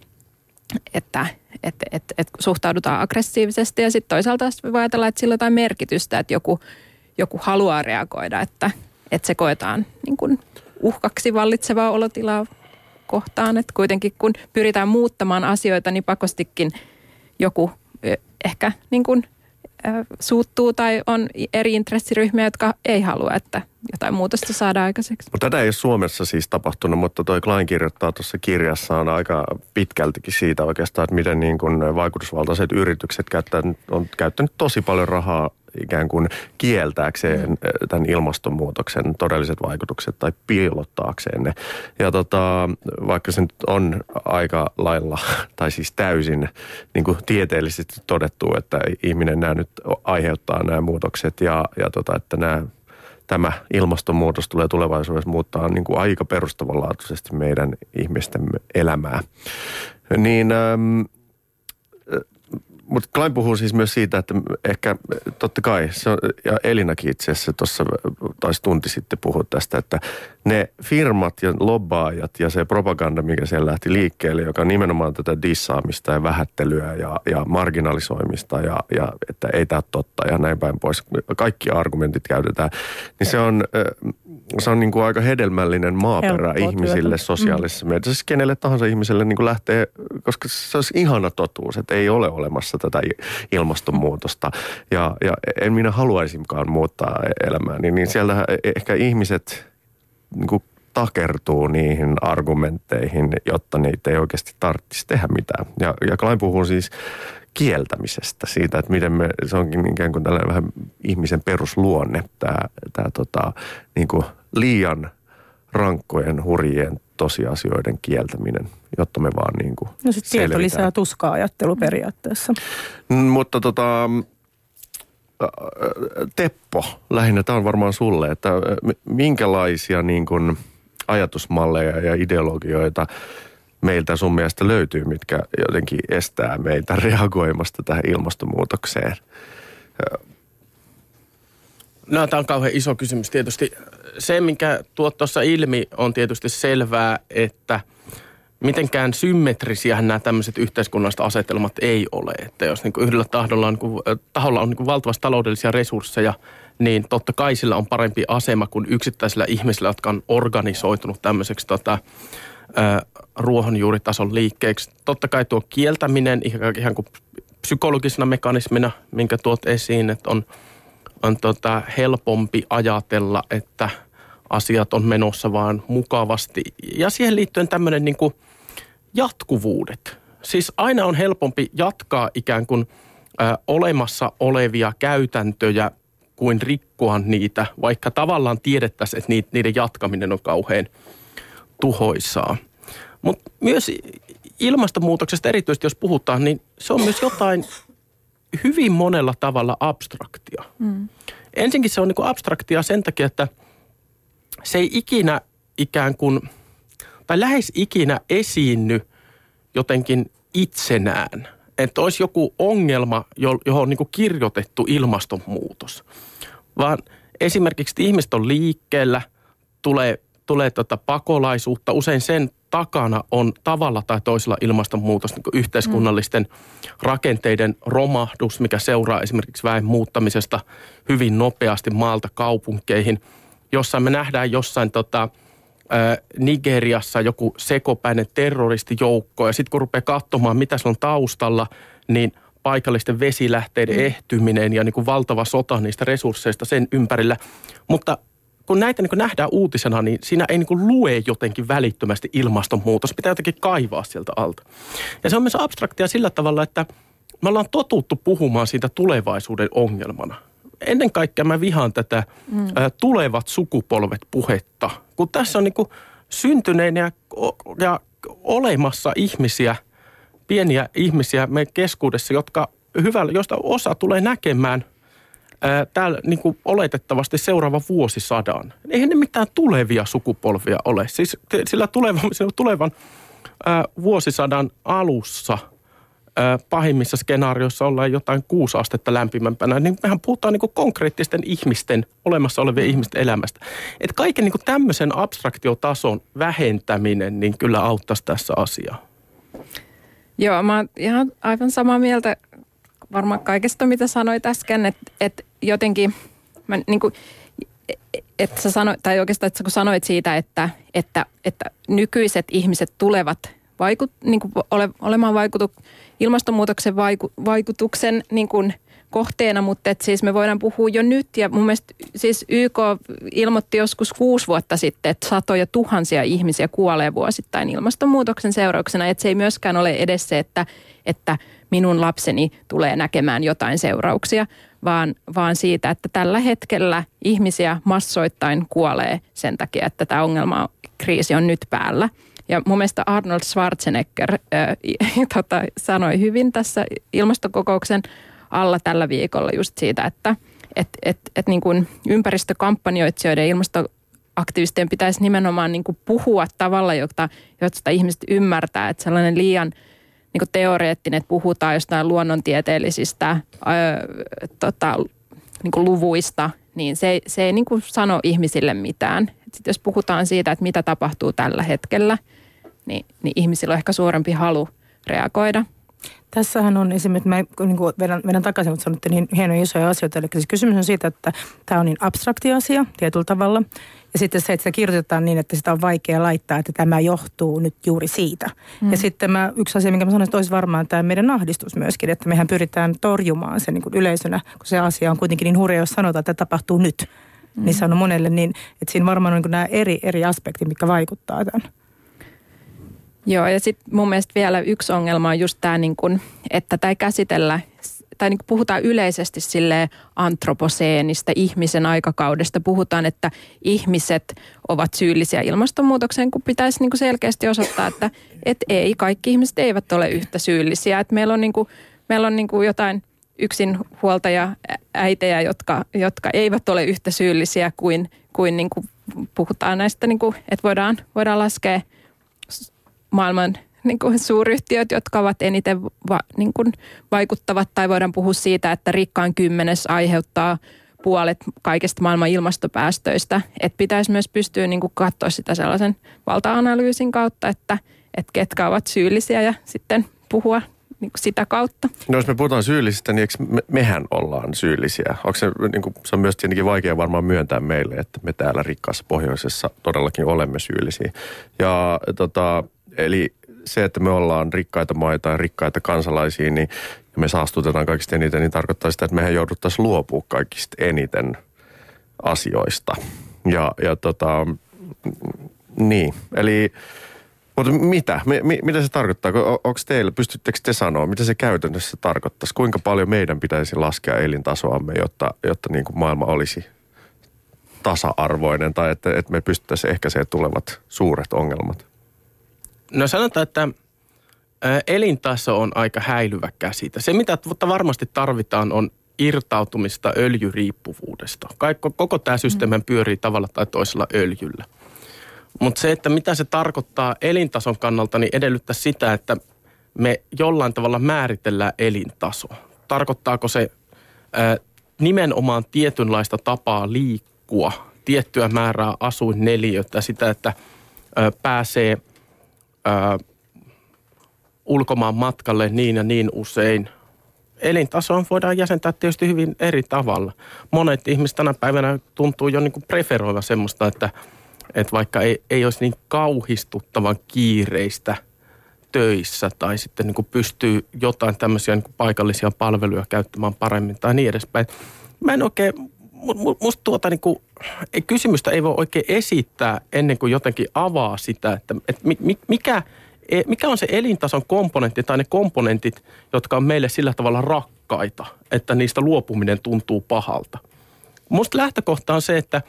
että että et, et suhtaudutaan aggressiivisesti ja sitten toisaalta voi ajatella, että sillä on jotain merkitystä, että joku, joku haluaa reagoida, että, että se koetaan niin kuin uhkaksi vallitsevaa olotilaa kohtaan. Että kuitenkin kun pyritään muuttamaan asioita, niin pakostikin joku ehkä niin kuin suuttuu tai on eri intressiryhmiä, jotka ei halua, että jotain muutosta saadaan aikaiseksi. Mutta tätä ei ole Suomessa siis tapahtunut, mutta toi Klein kirjoittaa tuossa kirjassaan aika pitkältikin siitä oikeastaan, että miten niin kuin vaikutusvaltaiset yritykset käyttää, on käyttänyt tosi paljon rahaa ikään kuin kieltääkseen mm. tämän ilmastonmuutoksen todelliset vaikutukset tai piilottaakseen ne. Ja tota, vaikka se nyt on aika lailla, tai siis täysin niin kuin tieteellisesti todettu, että ihminen nämä nyt aiheuttaa nämä muutokset ja, ja tota, että nämä tämä ilmastonmuutos tulee tulevaisuudessa muuttaa niin kuin aika perustavanlaatuisesti meidän ihmisten elämää. Niin ähm, mutta Klein puhuu siis myös siitä, että ehkä totta kai, se on, ja Elinakin itse asiassa tuossa taisi tunti sitten puhua tästä, että ne firmat ja lobbaajat ja se propaganda, mikä siellä lähti liikkeelle, joka on nimenomaan tätä dissaamista ja vähättelyä ja, ja marginalisoimista ja, ja että ei tämä totta ja näin päin pois, kaikki argumentit käytetään, niin se on, se on niin kuin aika hedelmällinen maaperä Helppo ihmisille työtä. sosiaalisessa mm. mediassa, siis kenelle tahansa ihmiselle niin kuin lähtee, koska se olisi ihana totuus, että ei ole olemassa tätä ilmastonmuutosta ja, ja en minä haluaisinkaan muuttaa elämää, niin, niin sieltä ehkä ihmiset niin kuin takertuu niihin argumentteihin, jotta niitä ei oikeasti tarvitsisi tehdä mitään. Ja, ja Klein puhuu siis kieltämisestä, siitä, että miten me, se onkin ikään kuin tällainen vähän ihmisen perusluonne, tämä, tämä tota, niin kuin liian rankkojen, hurjien tosiasioiden kieltäminen, jotta me vaan niin kuin No sitten tieto lisää tuskaa ajattelu periaatteessa. Mm, mutta tota, Teppo, lähinnä tämä on varmaan sulle, että minkälaisia niin kuin ajatusmalleja ja ideologioita meiltä sun mielestä löytyy, mitkä jotenkin estää meitä reagoimasta tähän ilmastonmuutokseen? No tämä on kauhean iso kysymys tietysti. Se, minkä tuot tuossa ilmi, on tietysti selvää, että – mitenkään symmetrisiä nämä tämmöiset yhteiskunnalliset asetelmat ei ole. Että jos niin yhdellä tahdolla on, niin taholla on niin valtavasti taloudellisia resursseja, niin totta kai sillä on parempi asema kuin yksittäisillä ihmisillä, jotka on organisoitunut tämmöiseksi tota, ruohonjuuritason liikkeeksi. Totta kai tuo kieltäminen ihan, kuin psykologisena mekanismina, minkä tuot esiin, että on, on tota helpompi ajatella, että asiat on menossa vaan mukavasti. Ja siihen liittyen tämmöinen niin jatkuvuudet. Siis aina on helpompi jatkaa ikään kuin ö, olemassa olevia käytäntöjä kuin rikkoa niitä, vaikka tavallaan tiedettäisiin, että niiden jatkaminen on kauhean tuhoisaa. Mutta myös ilmastonmuutoksesta erityisesti, jos puhutaan, niin se on myös jotain hyvin monella tavalla abstraktia. Mm. Ensinnäkin se on niin abstraktia sen takia, että se ei ikinä ikään kuin – tai lähes ikinä esiinny jotenkin itsenään. Että olisi joku ongelma, johon on niin kirjoitettu ilmastonmuutos. Vaan esimerkiksi ihmiset on liikkeellä, tulee, tulee tota pakolaisuutta. Usein sen takana on tavalla tai toisella ilmastonmuutos, niin yhteiskunnallisten mm. rakenteiden romahdus, mikä seuraa esimerkiksi väen muuttamisesta hyvin nopeasti maalta kaupunkeihin. Jossain me nähdään jossain tota, Nigeriassa joku sekopäinen terroristijoukko ja sitten kun rupeaa katsomaan, mitä se on taustalla, niin paikallisten vesilähteiden mm. ehtyminen ja niin kuin valtava sota niistä resursseista sen ympärillä. Mutta kun näitä niin kuin nähdään uutisena, niin siinä ei niin kuin lue jotenkin välittömästi ilmastonmuutos. Pitää jotenkin kaivaa sieltä alta. Ja se on myös abstraktia sillä tavalla, että me ollaan totuttu puhumaan siitä tulevaisuuden ongelmana. Ennen kaikkea mä vihaan tätä mm. ä, tulevat sukupolvet puhetta, kun tässä on niin kuin syntyneinä ja, ja olemassa ihmisiä, pieniä ihmisiä meidän keskuudessa, jotka hyvällä, josta osa tulee näkemään täällä niin kuin oletettavasti seuraava vuosisadan. Eihän ne mitään tulevia sukupolvia ole. Siis sillä tulevan, sillä tulevan ää, vuosisadan alussa ää, pahimmissa skenaarioissa ollaan jotain kuusi astetta lämpimämpänä, niin mehän puhutaan niin kuin konkreettisten ihmisten, olemassa olevien ihmisten elämästä. Että kaiken niin kuin tämmöisen abstraktiotason vähentäminen niin kyllä auttaisi tässä asiaa. Joo, mä oon ihan aivan samaa mieltä varmaan kaikesta, mitä sanoit äsken, että, että jotenkin mä niin kuin, että sä sanoit, tai oikeastaan että kun sanoit siitä, että, että, että nykyiset ihmiset tulevat vaikut, niin kuin ole, olemaan vaikutu, ilmastonmuutoksen vaiku, vaikutuksen niin kuin kohteena, mutta että siis me voidaan puhua jo nyt. Ja mun mielestä siis YK ilmoitti joskus kuusi vuotta sitten, että satoja tuhansia ihmisiä kuolee vuosittain ilmastonmuutoksen seurauksena. Että se ei myöskään ole edes se, että, että minun lapseni tulee näkemään jotain seurauksia, vaan, vaan siitä, että tällä hetkellä ihmisiä massoittain kuolee sen takia, että tämä ongelma, kriisi on nyt päällä. Ja mun mielestä Arnold Schwarzenegger äh, tota, sanoi hyvin tässä ilmastokokouksen alla tällä viikolla just siitä, että et, et, et niin kuin ympäristökampanjoitsijoiden ja ilmastoaktivistien pitäisi nimenomaan niin kuin puhua tavalla, jota, josta ihmiset ymmärtää, että sellainen liian – niin teoreettinen, että puhutaan jostain luonnontieteellisistä öö, tota, niin luvuista, niin se, se ei niin sano ihmisille mitään. Sitten jos puhutaan siitä, että mitä tapahtuu tällä hetkellä, niin, niin ihmisillä on ehkä suurempi halu reagoida. Tässähän on esimerkiksi, mä niin kuin vedän, vedän takaisin, mutta sanotte niin hienoja isoja asioita. Eli siis kysymys on siitä, että tämä on niin abstrakti asia tietyllä tavalla. Ja sitten se, että se kirjoitetaan niin, että sitä on vaikea laittaa, että tämä johtuu nyt juuri siitä. Mm. Ja sitten mä, yksi asia, minkä mä sanoin, että olisi varmaan tämä meidän ahdistus myöskin, että mehän pyritään torjumaan se niin kuin yleisönä, kun se asia on kuitenkin niin hurja, jos sanotaan, että tämä tapahtuu nyt. Mm. Niin se on monelle niin, että siinä varmaan on niin nämä eri, eri aspektit, mikä vaikuttaa tämän. Joo, ja sitten mun mielestä vielä yksi ongelma on just tämä, niin kun, että tämä ei käsitellä, tai niin puhutaan yleisesti sille antroposeenista ihmisen aikakaudesta. Puhutaan, että ihmiset ovat syyllisiä ilmastonmuutokseen, kun pitäisi niin selkeästi osoittaa, että et ei, kaikki ihmiset eivät ole yhtä syyllisiä. Et meillä on, niin kuin, meillä on niin kuin jotain yksinhuoltaja äitejä, jotka, jotka eivät ole yhtä syyllisiä kuin, kuin, niin kuin puhutaan näistä, niin kuin, että voidaan, voidaan laskea – maailman niin kuin suuryhtiöt, jotka ovat eniten va, niin kuin vaikuttavat, tai voidaan puhua siitä, että rikkaan kymmenes aiheuttaa puolet kaikista maailman ilmastopäästöistä. Että pitäisi myös pystyä niin kuin katsoa sitä sellaisen valta-analyysin kautta, että, että ketkä ovat syyllisiä ja sitten puhua niin kuin sitä kautta. No jos me puhutaan syyllisistä, niin eikö me, mehän ollaan syyllisiä? Onko se, niin kuin, se on myös tietenkin vaikea varmaan myöntää meille, että me täällä rikkaassa pohjoisessa todellakin olemme syyllisiä. Ja tota, Eli se, että me ollaan rikkaita maita ja rikkaita kansalaisia, niin ja me saastutetaan kaikista eniten, niin tarkoittaa sitä, että mehän jouduttaisiin luopua kaikista eniten asioista. Ja, ja tota, niin, eli mutta mitä? Me, mi, mitä se tarkoittaa? Onko teillä, pystyttekö te sanoa, mitä se käytännössä tarkoittaisi? Kuinka paljon meidän pitäisi laskea elintasoamme, jotta, jotta niin kuin maailma olisi tasa-arvoinen tai että, että me pystyttäisiin ehkäisemään tulevat suuret ongelmat? No sanotaan, että elintaso on aika häilyvä käsite. Se, mitä varmasti tarvitaan, on irtautumista öljyriippuvuudesta. Kaikko, koko tämä systeemi mm. pyörii tavalla tai toisella öljyllä. Mutta se, että mitä se tarkoittaa elintason kannalta, niin edellyttää sitä, että me jollain tavalla määritellään elintaso. Tarkoittaako se ää, nimenomaan tietynlaista tapaa liikkua, tiettyä määrää asuinneliötä, sitä, että ää, pääsee – ää, ulkomaan matkalle niin ja niin usein. Elintasoon voidaan jäsentää tietysti hyvin eri tavalla. Monet ihmiset tänä päivänä tuntuu jo niin kuin preferoiva semmoista, että että vaikka ei, ei olisi niin kauhistuttavan kiireistä töissä tai sitten niin kuin pystyy jotain tämmöisiä niin kuin paikallisia palveluja käyttämään paremmin tai niin edespäin. Mä en oikein, musta tuota niin kuin, kysymystä ei voi oikein esittää ennen kuin jotenkin avaa sitä, että, että mikä, e, mikä on se elintason komponentti tai ne komponentit, jotka on meille sillä tavalla rakkaita, että niistä luopuminen tuntuu pahalta. Musta lähtökohta on se, että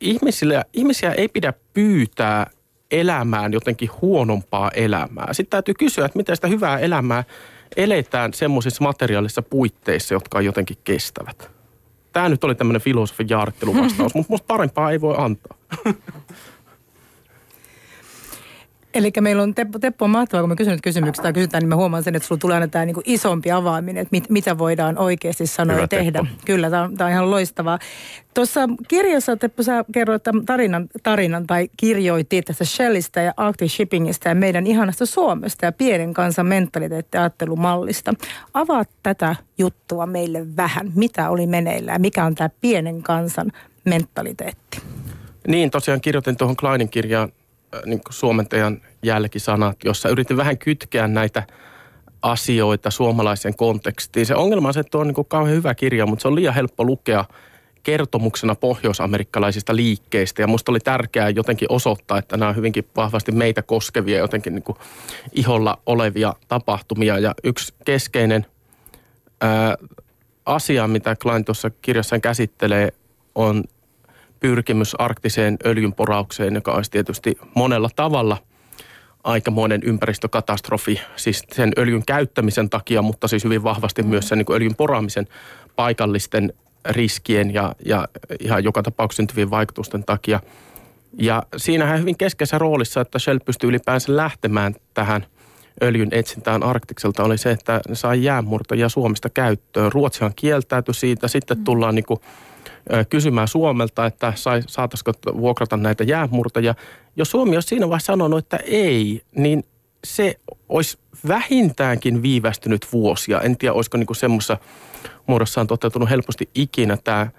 ihmisille, ihmisiä ei pidä pyytää elämään jotenkin huonompaa elämää. Sitten täytyy kysyä, että miten sitä hyvää elämää eletään semmoisissa materiaalisissa puitteissa, jotka on jotenkin kestävät. Tämä nyt oli tämmöinen filosofin jaaritteluvastaus, mutta musta parempaa ei voi antaa. Eli meillä on, Teppo, Teppo on mahtavaa, kun me kysynyt kysymyksiä tai kysytään, niin mä huomaan sen, että sulla tulee aina tämä niin kuin isompi avaaminen, että mit, mitä voidaan oikeasti sanoa Hyvä ja tehdä. Teppo. Kyllä, tämä on, tämä on ihan loistavaa. Tuossa kirjassa, Teppo, sä kerroit tarinan, tarinan tai kirjoitit tästä Shellistä ja Arctic Shippingista ja meidän ihanasta Suomesta ja pienen kansan mentaliteetti ajattelumallista. Avaat tätä juttua meille vähän. Mitä oli meneillään? Mikä on tämä pienen kansan mentaliteetti? Niin, tosiaan kirjoitin tuohon Kleinin kirjaan niin suomentajan jälkisanat, jossa yritin vähän kytkeä näitä asioita suomalaisen kontekstiin. Se ongelma on se, että on niin kauhean hyvä kirja, mutta se on liian helppo lukea kertomuksena pohjoisamerikkalaisista liikkeistä. Ja musta oli tärkeää jotenkin osoittaa, että nämä on hyvinkin vahvasti meitä koskevia, jotenkin niin kuin iholla olevia tapahtumia. Ja yksi keskeinen ää, asia, mitä Klein tuossa kirjassaan käsittelee, on pyrkimys arktiseen öljynporaukseen, joka olisi tietysti monella tavalla aikamoinen ympäristökatastrofi, siis sen öljyn käyttämisen takia, mutta siis hyvin vahvasti mm. myös sen niin öljyn poraamisen paikallisten riskien ja, ja ihan joka tapauksessa syntyvien vaikutusten takia. Ja siinähän hyvin keskeisessä roolissa, että Shell pystyi ylipäänsä lähtemään tähän öljyn etsintään Arktikselta oli se, että ne sai jäänmurtajia Suomesta käyttöön. Ruotsihan kieltäytyi siitä, sitten mm. tullaan niin kuin kysymään Suomelta, että saataisiko vuokrata näitä jäämurtajia. Jos Suomi olisi siinä vaiheessa sanonut, että ei, niin se olisi vähintäänkin viivästynyt vuosia. En tiedä, olisiko niin semmoisessa muodossaan toteutunut helposti ikinä tämä,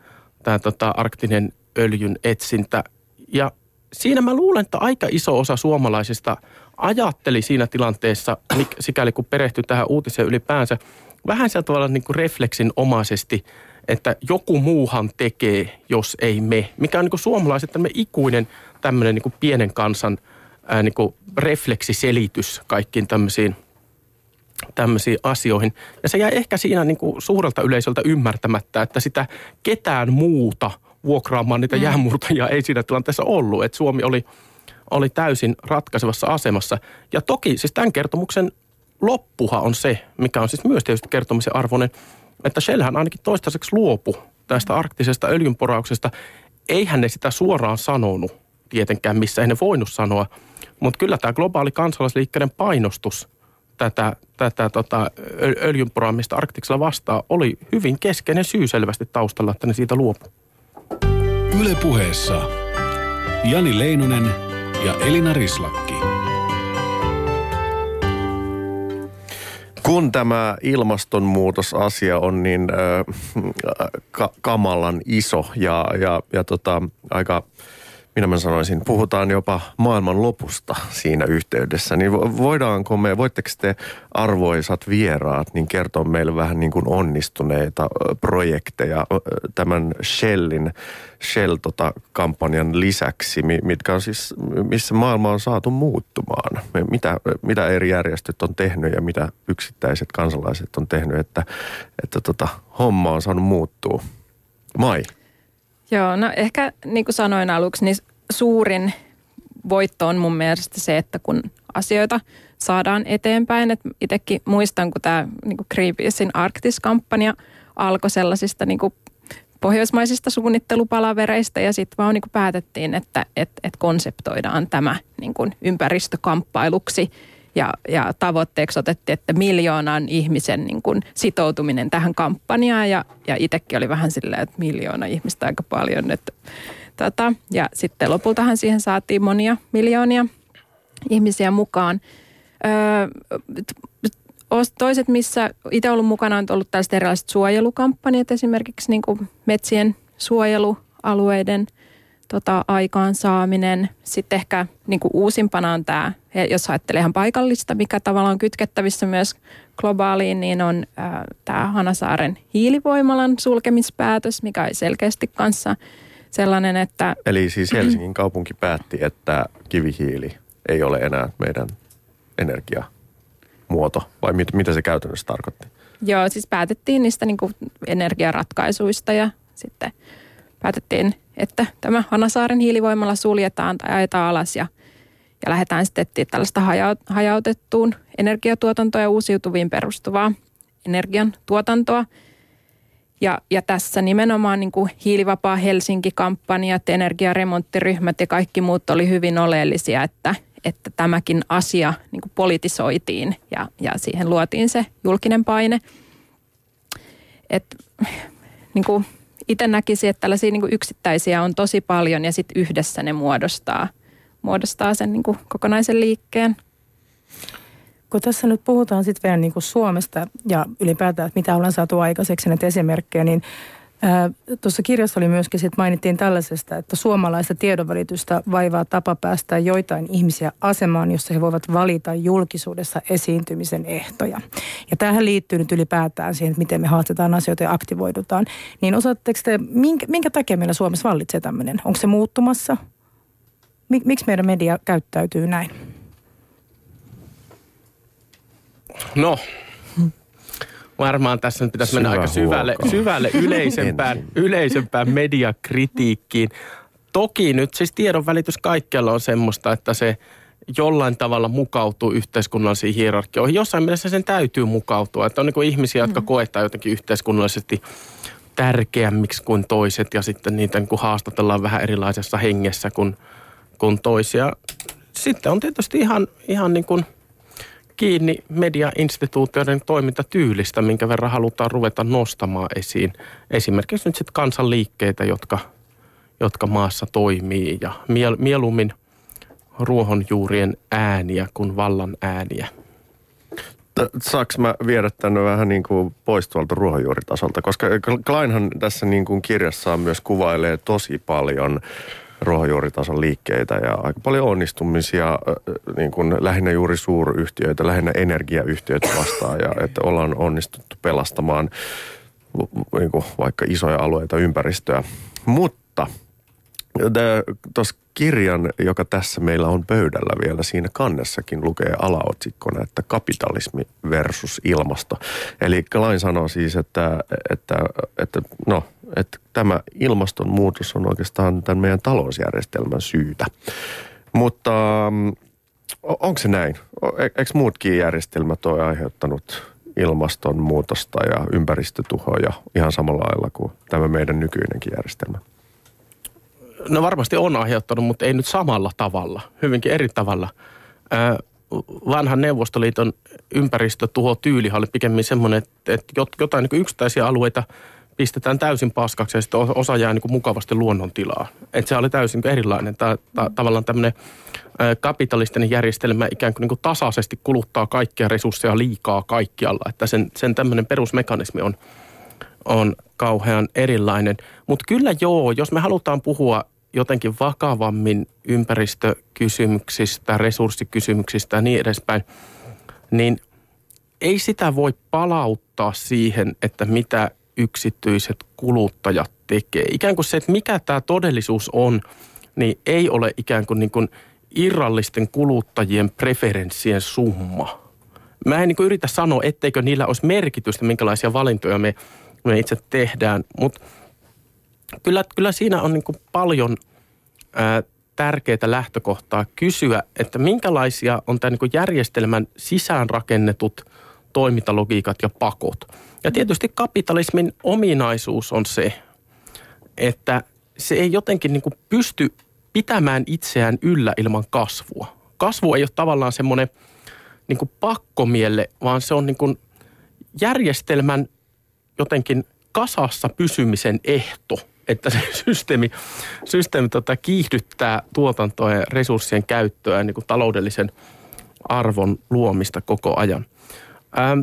tämä tota arktinen öljyn etsintä. Ja siinä mä luulen, että aika iso osa suomalaisista ajatteli siinä tilanteessa, sikäli kun perehtyi tähän uutiseen ylipäänsä, vähän sieltä tavalla niin refleksin omaisesti – että joku muuhan tekee, jos ei me. Mikä on niin kuin suomalaiset tämmöinen ikuinen tämmöinen niin kuin pienen kansan ää, niin kuin refleksiselitys kaikkiin tämmöisiin, tämmöisiin asioihin. Ja se jäi ehkä siinä niin kuin suurelta yleisöltä ymmärtämättä, että sitä ketään muuta vuokraamaan niitä mm. jäämurtajia ei siinä tilanteessa ollut. Että Suomi oli, oli täysin ratkaisevassa asemassa. Ja toki siis tämän kertomuksen loppuhan on se, mikä on siis myös tietysti kertomisen arvoinen – että Shellhän ainakin toistaiseksi luopu tästä arktisesta öljynporauksesta. Eihän ne sitä suoraan sanonut tietenkään, missä ei ne voinut sanoa. Mutta kyllä tämä globaali kansalaisliikkeiden painostus tätä, tätä tota, öljynporaamista Arktiksella vastaan oli hyvin keskeinen syy selvästi taustalla, että ne siitä luopu. Ylepuheessa Jani Leinonen ja Elina Rislakki. Kun tämä ilmastonmuutosasia on niin äh, ka- kamalan iso ja, ja, ja tota, aika minä mä sanoisin, puhutaan jopa maailman lopusta siinä yhteydessä, niin voidaanko me, voitteko te arvoisat vieraat, niin kertoa meille vähän niin kuin onnistuneita projekteja tämän Shellin, Shell-kampanjan tota, lisäksi, mitkä on siis, missä maailma on saatu muuttumaan. Mitä, mitä eri järjestöt on tehnyt ja mitä yksittäiset kansalaiset on tehnyt, että, että tota, homma on saanut muuttua. Mai. Joo, no ehkä niin kuin sanoin aluksi, niin suurin voitto on mun mielestä se, että kun asioita saadaan eteenpäin. Et itsekin muistan, kun tämä niin Greenpeacein Arktis-kampanja alkoi sellaisista niin kuin pohjoismaisista suunnittelupalavereista ja sitten vaan niin kuin päätettiin, että et, et konseptoidaan tämä niin kuin ympäristökamppailuksi – ja, ja tavoitteeksi otettiin, että miljoonan ihmisen niin kuin sitoutuminen tähän kampanjaan ja, ja itsekin oli vähän silleen, että miljoona ihmistä aika paljon. Että, tota, ja sitten lopultahan siihen saatiin monia miljoonia ihmisiä mukaan. Öö, toiset, missä itse ollut mukana, on ollut tällaiset erilaiset suojelukampanjat, esimerkiksi niin kuin metsien suojelualueiden tota, aikaansaaminen. Sitten ehkä niin kuin uusimpana on tämä, jos ajattelee ihan paikallista, mikä tavallaan on kytkettävissä myös globaaliin, niin on äh, tämä Hanasaaren hiilivoimalan sulkemispäätös, mikä on selkeästi kanssa sellainen, että... Eli siis Helsingin kaupunki päätti, että kivihiili ei ole enää meidän energiamuoto, vai mit, mitä se käytännössä tarkoitti? Joo, siis päätettiin niistä niin kuin energiaratkaisuista ja sitten päätettiin, että tämä Hanasaaren hiilivoimalla suljetaan tai ajetaan alas ja, ja lähdetään sitten tällaista hajautettuun energiatuotantoa ja uusiutuviin perustuvaa energian tuotantoa. Ja, ja tässä nimenomaan niin kuin hiilivapaa Helsinki-kampanjat, energiaremonttiryhmät ja kaikki muut oli hyvin oleellisia, että, että tämäkin asia niin kuin politisoitiin ja, ja siihen luotiin se julkinen paine. Et, niin kuin itse näkisin, että tällaisia niin yksittäisiä on tosi paljon ja sitten yhdessä ne muodostaa, muodostaa sen niin kokonaisen liikkeen. Kun tässä nyt puhutaan sitten vielä niin Suomesta ja ylipäätään, että mitä ollaan saatu aikaiseksi näitä esimerkkejä, niin Tuossa kirjassa oli myöskin, sit mainittiin tällaisesta, että suomalaista tiedonvälitystä vaivaa tapa päästä joitain ihmisiä asemaan, jossa he voivat valita julkisuudessa esiintymisen ehtoja. Ja tähän liittyy nyt ylipäätään siihen, että miten me haastetaan asioita ja aktivoidutaan. Niin osaatteko te, minkä, minkä takia meillä Suomessa vallitsee tämmöinen? Onko se muuttumassa? Miksi meidän media käyttäytyy näin? No, varmaan tässä nyt pitäisi Syvä mennä aika syvälle, syvälle yleisempään, yleisempään mediakritiikkiin. Toki nyt siis tiedonvälitys kaikkialla on semmoista, että se jollain tavalla mukautuu yhteiskunnallisiin hierarkioihin. Jossain mielessä sen täytyy mukautua. Että on niin ihmisiä, jotka mm. koetaan jotenkin yhteiskunnallisesti tärkeämmiksi kuin toiset ja sitten niitä niin kuin haastatellaan vähän erilaisessa hengessä kuin, kuin toisia. Sitten on tietysti ihan, ihan niin kuin – kiinni mediainstituutioiden toimintatyylistä, minkä verran halutaan ruveta nostamaan esiin. Esimerkiksi nyt sitten kansanliikkeitä, jotka, jotka maassa toimii ja miel, mieluummin ruohonjuurien ääniä kuin vallan ääniä. Saanko mä viedä tänne vähän niin kuin pois tuolta ruohonjuuritasolta? Koska Kleinhan tässä niin kuin kirjassaan myös kuvailee tosi paljon ruohonjuuritason liikkeitä ja aika paljon onnistumisia niin kuin lähinnä juuri suuryhtiöitä, lähinnä energiayhtiöitä vastaan ja että ollaan onnistuttu pelastamaan niin kuin vaikka isoja alueita ympäristöä. Mutta tuossa kirjan, joka tässä meillä on pöydällä vielä, siinä kannessakin lukee alaotsikkona, että kapitalismi versus ilmasto. Eli Klein sanoo siis, että, että, että no, että tämä ilmastonmuutos on oikeastaan tämän meidän talousjärjestelmän syytä. Mutta mm, onko se näin? E-, eikö muutkin järjestelmät ole aiheuttanut ilmastonmuutosta ja ympäristötuhoja ihan samalla lailla kuin tämä meidän nykyinenkin järjestelmä? No varmasti on aiheuttanut, mutta ei nyt samalla tavalla, hyvinkin eri tavalla. vanhan Neuvostoliiton ympäristötuhotyyli oli pikemmin semmoinen, että jotain niin yksittäisiä alueita – pistetään täysin paskaksi ja sitten osa jää niin kuin mukavasti luonnontilaan. Että se oli täysin erilainen. Tää, ta, tavallaan tämmöinen kapitalistinen järjestelmä ikään kuin, niin kuin tasaisesti kuluttaa kaikkia resursseja liikaa kaikkialla. Että sen, sen tämmöinen perusmekanismi on, on kauhean erilainen. Mutta kyllä joo, jos me halutaan puhua jotenkin vakavammin ympäristökysymyksistä, resurssikysymyksistä ja niin edespäin, niin ei sitä voi palauttaa siihen, että mitä yksityiset kuluttajat tekee. Ikään kuin se, että mikä tämä todellisuus on, niin ei ole ikään kuin, niin kuin irrallisten kuluttajien preferenssien summa. Mä en niin kuin yritä sanoa, etteikö niillä olisi merkitystä, minkälaisia valintoja me, me itse tehdään, mutta kyllä, kyllä siinä on niin kuin paljon ää, tärkeää lähtökohtaa kysyä, että minkälaisia on tämän niin järjestelmän sisäänrakennetut toimintalogiikat ja pakot – ja tietysti kapitalismin ominaisuus on se, että se ei jotenkin niin kuin pysty pitämään itseään yllä ilman kasvua. Kasvu ei ole tavallaan semmoinen niin kuin pakkomielle, vaan se on niin kuin järjestelmän jotenkin kasassa pysymisen ehto, että se systeemi, systeemi tota kiihdyttää tuotantoa ja resurssien käyttöä ja niin taloudellisen arvon luomista koko ajan. Ähm,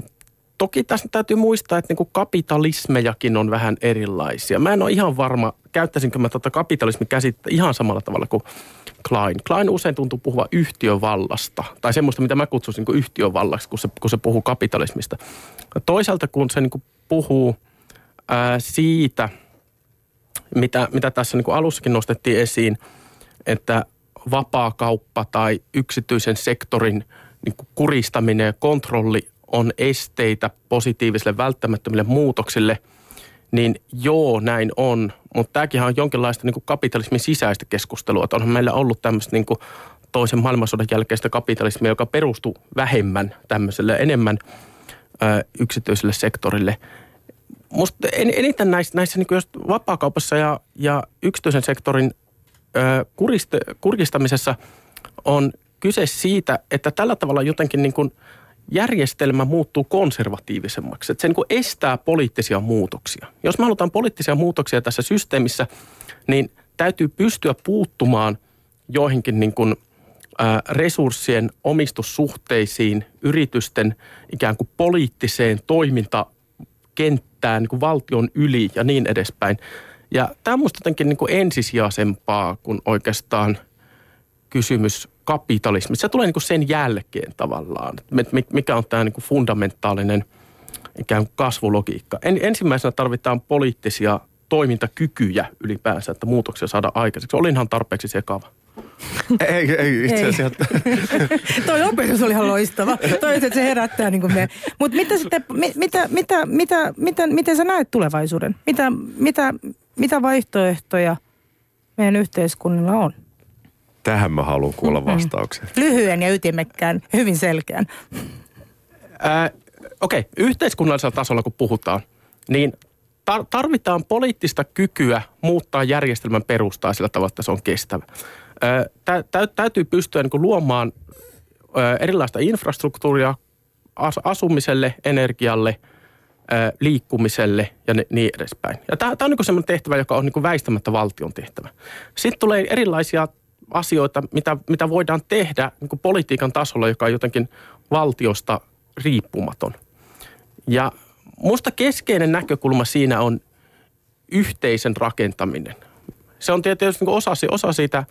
toki tässä täytyy muistaa, että niin kapitalismejakin on vähän erilaisia. Mä en ole ihan varma, käyttäisinkö mä tuota kapitalismin käsitettä ihan samalla tavalla kuin Klein. Klein usein tuntuu puhua yhtiövallasta, tai semmoista, mitä mä kutsuisin niin yhtiövallaksi, kun se, kun se puhuu kapitalismista. Toisaalta kun se niin puhuu ää, siitä, mitä, mitä tässä niin alussakin nostettiin esiin, että vapaa kauppa tai yksityisen sektorin niin kuristaminen ja kontrolli on esteitä positiivisille välttämättömille muutoksille, niin joo, näin on. Mutta tämäkin on jonkinlaista niin kuin kapitalismin sisäistä keskustelua. Että onhan meillä ollut tämmöistä niin toisen maailmansodan jälkeistä kapitalismia, joka perustuu vähemmän tämmöiselle, enemmän ö, yksityiselle sektorille. Musta eniten näissä, näissä niin kuin vapaakaupassa ja, ja yksityisen sektorin ö, kurist, kurkistamisessa on kyse siitä, että tällä tavalla jotenkin niin kuin – järjestelmä muuttuu konservatiivisemmaksi. Että se niin estää poliittisia muutoksia. Jos me halutaan poliittisia muutoksia tässä systeemissä, niin täytyy pystyä puuttumaan joihinkin niin kuin, ä, resurssien omistussuhteisiin, yritysten ikään kuin poliittiseen toimintakenttään niin kuin valtion yli ja niin edespäin. Ja tämä on minusta jotenkin niin kuin ensisijaisempaa kuin oikeastaan kysymys kapitalismi. Se tulee niin kuin sen jälkeen tavallaan, mikä on tämä niin kuin fundamentaalinen ikään kuin kasvulogiikka. En, ensimmäisenä tarvitaan poliittisia toimintakykyjä ylipäänsä, että muutoksia saada aikaiseksi. Olinhan tarpeeksi sekava. ei, ei itse asiassa. Toi opetus oli ihan loistava. Toi, että se herättää niin kuin me. Mutta mitä sitten, mitä, mitä, mitä, mitä, miten sä näet tulevaisuuden? Mitä, mitä, mitä vaihtoehtoja meidän yhteiskunnalla on? Tähän mä haluan kuulla vastauksen. Mm-hmm. Lyhyen ja ytimekkään, hyvin selkeän. Äh, Okei, okay. yhteiskunnallisella tasolla kun puhutaan, niin tarvitaan poliittista kykyä muuttaa järjestelmän perustaa sillä tavalla, että se on kestävä. Tä, tä, täytyy pystyä niin kuin luomaan erilaista infrastruktuuria asumiselle, energialle, liikkumiselle ja niin edespäin. Ja tämä, tämä on niin semmoinen tehtävä, joka on niin väistämättä valtion tehtävä. Sitten tulee erilaisia asioita, mitä, mitä voidaan tehdä niin politiikan tasolla, joka on jotenkin valtiosta riippumaton. Ja musta keskeinen näkökulma siinä on yhteisen rakentaminen. Se on tietysti niin osa, osa siitä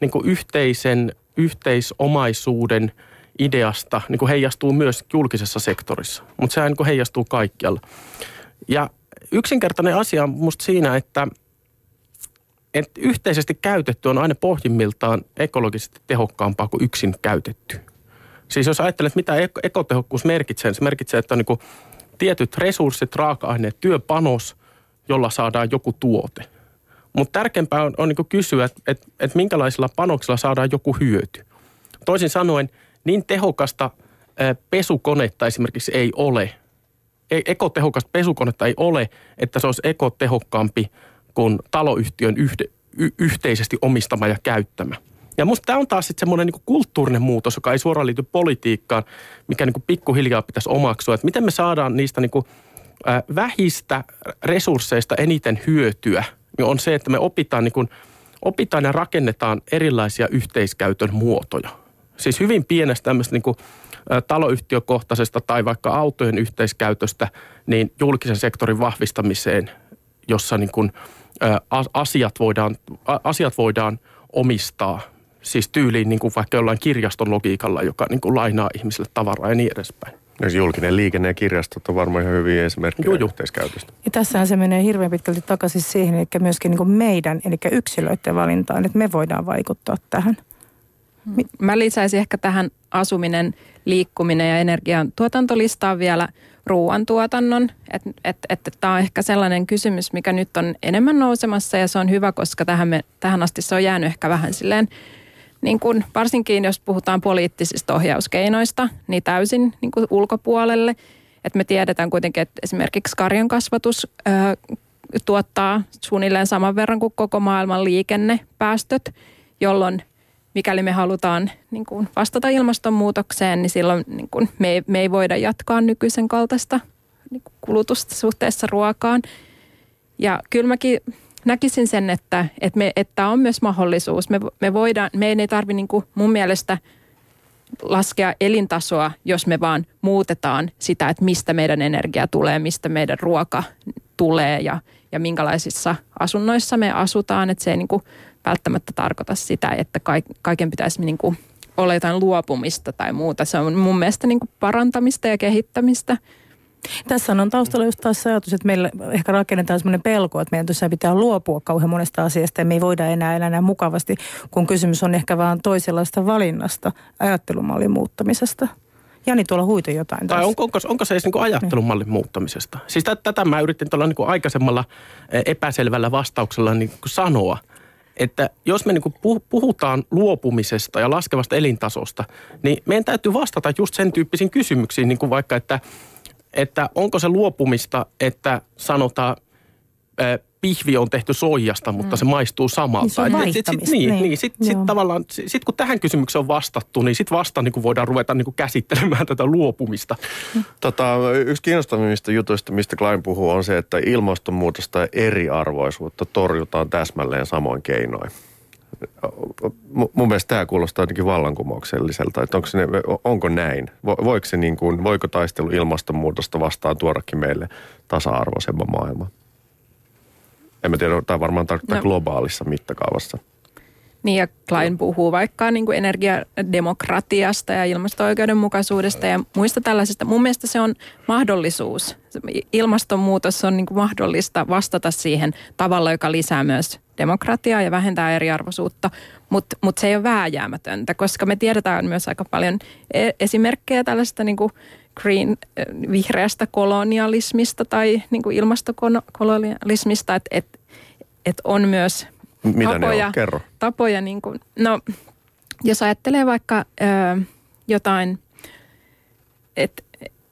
niin yhteisen, yhteisomaisuuden ideasta niin kuin heijastuu myös julkisessa sektorissa, mutta sehän niin heijastuu kaikkialla. Ja yksinkertainen asia on musta siinä, että – että yhteisesti käytetty on aina pohjimmiltaan ekologisesti tehokkaampaa kuin yksin käytetty. Siis jos ajattelet, mitä ekotehokkuus merkitsee, niin se merkitsee, että on niin tietyt resurssit, raaka-aineet, työpanos, jolla saadaan joku tuote. Mutta tärkeämpää on, on niin kysyä, että et, et minkälaisilla panoksilla saadaan joku hyöty. Toisin sanoen, niin tehokasta pesukonetta esimerkiksi ei ole. E, ekotehokasta pesukonetta ei ole, että se olisi ekotehokkaampi kuin taloyhtiön yhde, y, yhteisesti omistama ja käyttämä. Ja musta tämä on taas sitten semmoinen niin kulttuurinen muutos, joka ei suoraan liity politiikkaan, mikä niin pikkuhiljaa pitäisi omaksua. Että miten me saadaan niistä niin kuin, äh, vähistä resursseista eniten hyötyä, niin on se, että me opitaan, niin kuin, opitaan ja rakennetaan erilaisia yhteiskäytön muotoja. Siis hyvin pienestä tämmöistä niin kuin, taloyhtiökohtaisesta tai vaikka autojen yhteiskäytöstä, niin julkisen sektorin vahvistamiseen, jossa niin kuin – asiat voidaan, asiat voidaan omistaa siis tyyliin niin kuin vaikka jollain kirjaston logiikalla, joka niin kuin lainaa ihmisille tavaraa ja niin edespäin. Ja julkinen liikenne ja kirjastot on varmaan ihan hyviä esimerkkejä Juju. yhteiskäytöstä. Ja tässähän se menee hirveän pitkälti takaisin siihen, eli myöskin niin kuin meidän, eli yksilöiden valintaan, että me voidaan vaikuttaa tähän. Mä lisäisin ehkä tähän asuminen, liikkuminen ja energian tuotantolistaan vielä – ruoantuotannon. Että et, et, tämä on ehkä sellainen kysymys, mikä nyt on enemmän nousemassa ja se on hyvä, koska tähän, me, tähän asti se on jäänyt ehkä vähän silleen, niin kuin, varsinkin jos puhutaan poliittisista ohjauskeinoista, niin täysin niin ulkopuolelle. Että me tiedetään kuitenkin, että esimerkiksi karjan kasvatus ö, tuottaa suunnilleen saman verran kuin koko maailman liikennepäästöt, jolloin mikäli me halutaan niin kuin vastata ilmastonmuutokseen, niin silloin niin kuin me, ei, me ei voida jatkaa nykyisen kaltaista niin kuin kulutusta suhteessa ruokaan. Ja kyllä mäkin näkisin sen, että, että, me, että on myös mahdollisuus. Me, me voidaan, meidän ei tarvitse niin mun mielestä laskea elintasoa, jos me vaan muutetaan sitä, että mistä meidän energia tulee, mistä meidän ruoka tulee ja, ja minkälaisissa asunnoissa me asutaan. Että se ei niin kuin välttämättä tarkoita sitä, että kaiken pitäisi niin kuin olla jotain luopumista tai muuta. Se on mun mielestä niin kuin parantamista ja kehittämistä. Tässä on taustalla just taas ajatus, että meillä ehkä rakennetaan sellainen pelko, että meidän tosiaan pitää luopua kauhean monesta asiasta ja me ei voida enää elää enää mukavasti, kun kysymys on ehkä vaan toisenlaista valinnasta, ajattelumallin muuttamisesta. Jani tuolla huito jotain Tai onko, onko, onko se edes niin ajattelumallin niin. muuttamisesta? Siis tätä mä yritin tuolla niin aikaisemmalla epäselvällä vastauksella niin sanoa – että jos me niin puhutaan luopumisesta ja laskevasta elintasosta, niin meidän täytyy vastata just sen tyyppisiin kysymyksiin, niin kuin vaikka, että, että onko se luopumista, että sanotaan pihvi on tehty soijasta, mutta mm. se maistuu samalta. Niin, se on sit, sit, niin, niin, niin sit, sit tavallaan, sit kun tähän kysymykseen on vastattu, niin sitten vasta niin voidaan ruveta niin käsittelemään tätä luopumista. Tota, yksi kiinnostavimmista jutuista, mistä Klein puhuu, on se, että ilmastonmuutosta ja eriarvoisuutta torjutaan täsmälleen samoin keinoin. Mun mielestä tämä kuulostaa jotenkin vallankumoukselliselta, että onko, se, onko näin? Voiko, se niin kuin, voiko taistelu ilmastonmuutosta vastaan tuodakin meille tasa-arvoisemman maailman? En mä tiedä, tämä varmaan tarkoittaa no. globaalissa mittakaavassa. Niin ja Klein puhuu vaikka niin kuin energiademokratiasta ja ilmasto-oikeudenmukaisuudesta ja muista tällaisista. Mun mielestä se on mahdollisuus. Ilmastonmuutos on niin kuin mahdollista vastata siihen tavalla, joka lisää myös demokratiaa ja vähentää eriarvoisuutta, mutta mut se ei ole vääjäämätöntä, koska me tiedetään myös aika paljon e- esimerkkejä tällaista niin kuin green, vihreästä kolonialismista tai niin kuin ilmastokolonialismista, että et, et on myös Mitä tapoja, on? Kerro. tapoja niin kuin, no jos ajattelee vaikka ö, jotain, että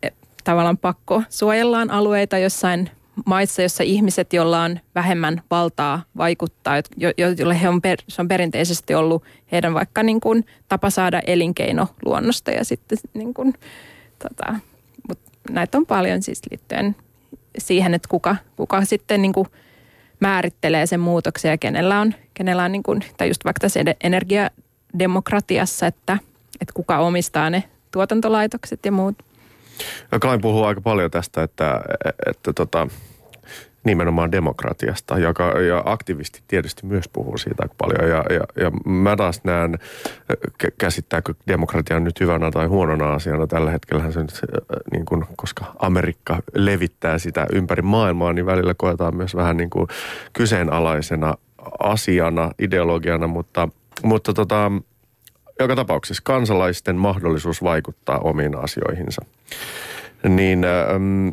et, tavallaan pakko suojellaan alueita jossain maissa, jossa ihmiset, joilla on vähemmän valtaa vaikuttaa, jo, joille he on se on perinteisesti ollut heidän vaikka niin kuin tapa saada elinkeino luonnosta ja sitten niin kuin, tota, mutta näitä on paljon siis liittyen siihen, että kuka, kuka sitten niin kuin määrittelee sen muutoksen ja kenellä on, kenellä on niin kuin, tai just vaikka tässä energiademokratiassa, että, että kuka omistaa ne tuotantolaitokset ja muut. Kain puhuu aika paljon tästä, että, että, tota, nimenomaan demokratiasta, joka, ja aktivisti tietysti myös puhuu siitä aika paljon. Ja, ja, ja mä taas näen, käsittääkö demokratia nyt hyvänä tai huonona asiana. Tällä hetkellä se nyt, niin kuin, koska Amerikka levittää sitä ympäri maailmaa, niin välillä koetaan myös vähän niin kuin kyseenalaisena asiana, ideologiana, mutta, mutta tota, joka tapauksessa kansalaisten mahdollisuus vaikuttaa omiin asioihinsa. Niin... Ähm,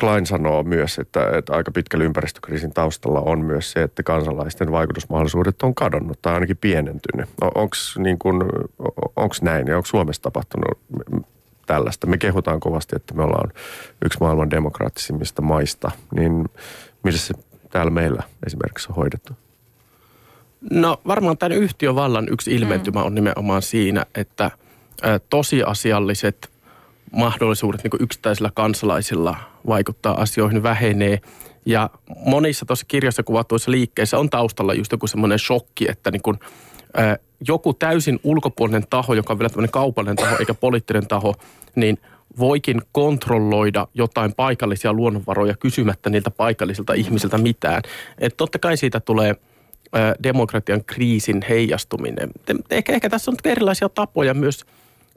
Klein sanoo myös, että, että aika pitkällä ympäristökriisin taustalla on myös se, että kansalaisten vaikutusmahdollisuudet on kadonnut tai ainakin pienentynyt. Onko niin näin ja onko Suomessa tapahtunut tällaista? Me kehutaan kovasti, että me ollaan yksi maailman demokraattisimmista maista. Niin miten se täällä meillä esimerkiksi on hoidettu? No varmaan tämän yhtiövallan yksi ilmentymä on nimenomaan siinä, että tosiasialliset mahdollisuudet niin yksittäisillä kansalaisilla vaikuttaa asioihin vähenee. Ja monissa tuossa kirjassa kuvatuissa liikkeissä on taustalla just joku semmoinen shokki, että niin kuin, ää, joku täysin ulkopuolinen taho, joka on vielä tämmöinen kaupallinen taho eikä poliittinen taho, niin voikin kontrolloida jotain paikallisia luonnonvaroja kysymättä niiltä paikallisilta ihmisiltä mitään. Että totta kai siitä tulee demokratian kriisin heijastuminen. Ehkä, ehkä tässä on erilaisia tapoja myös –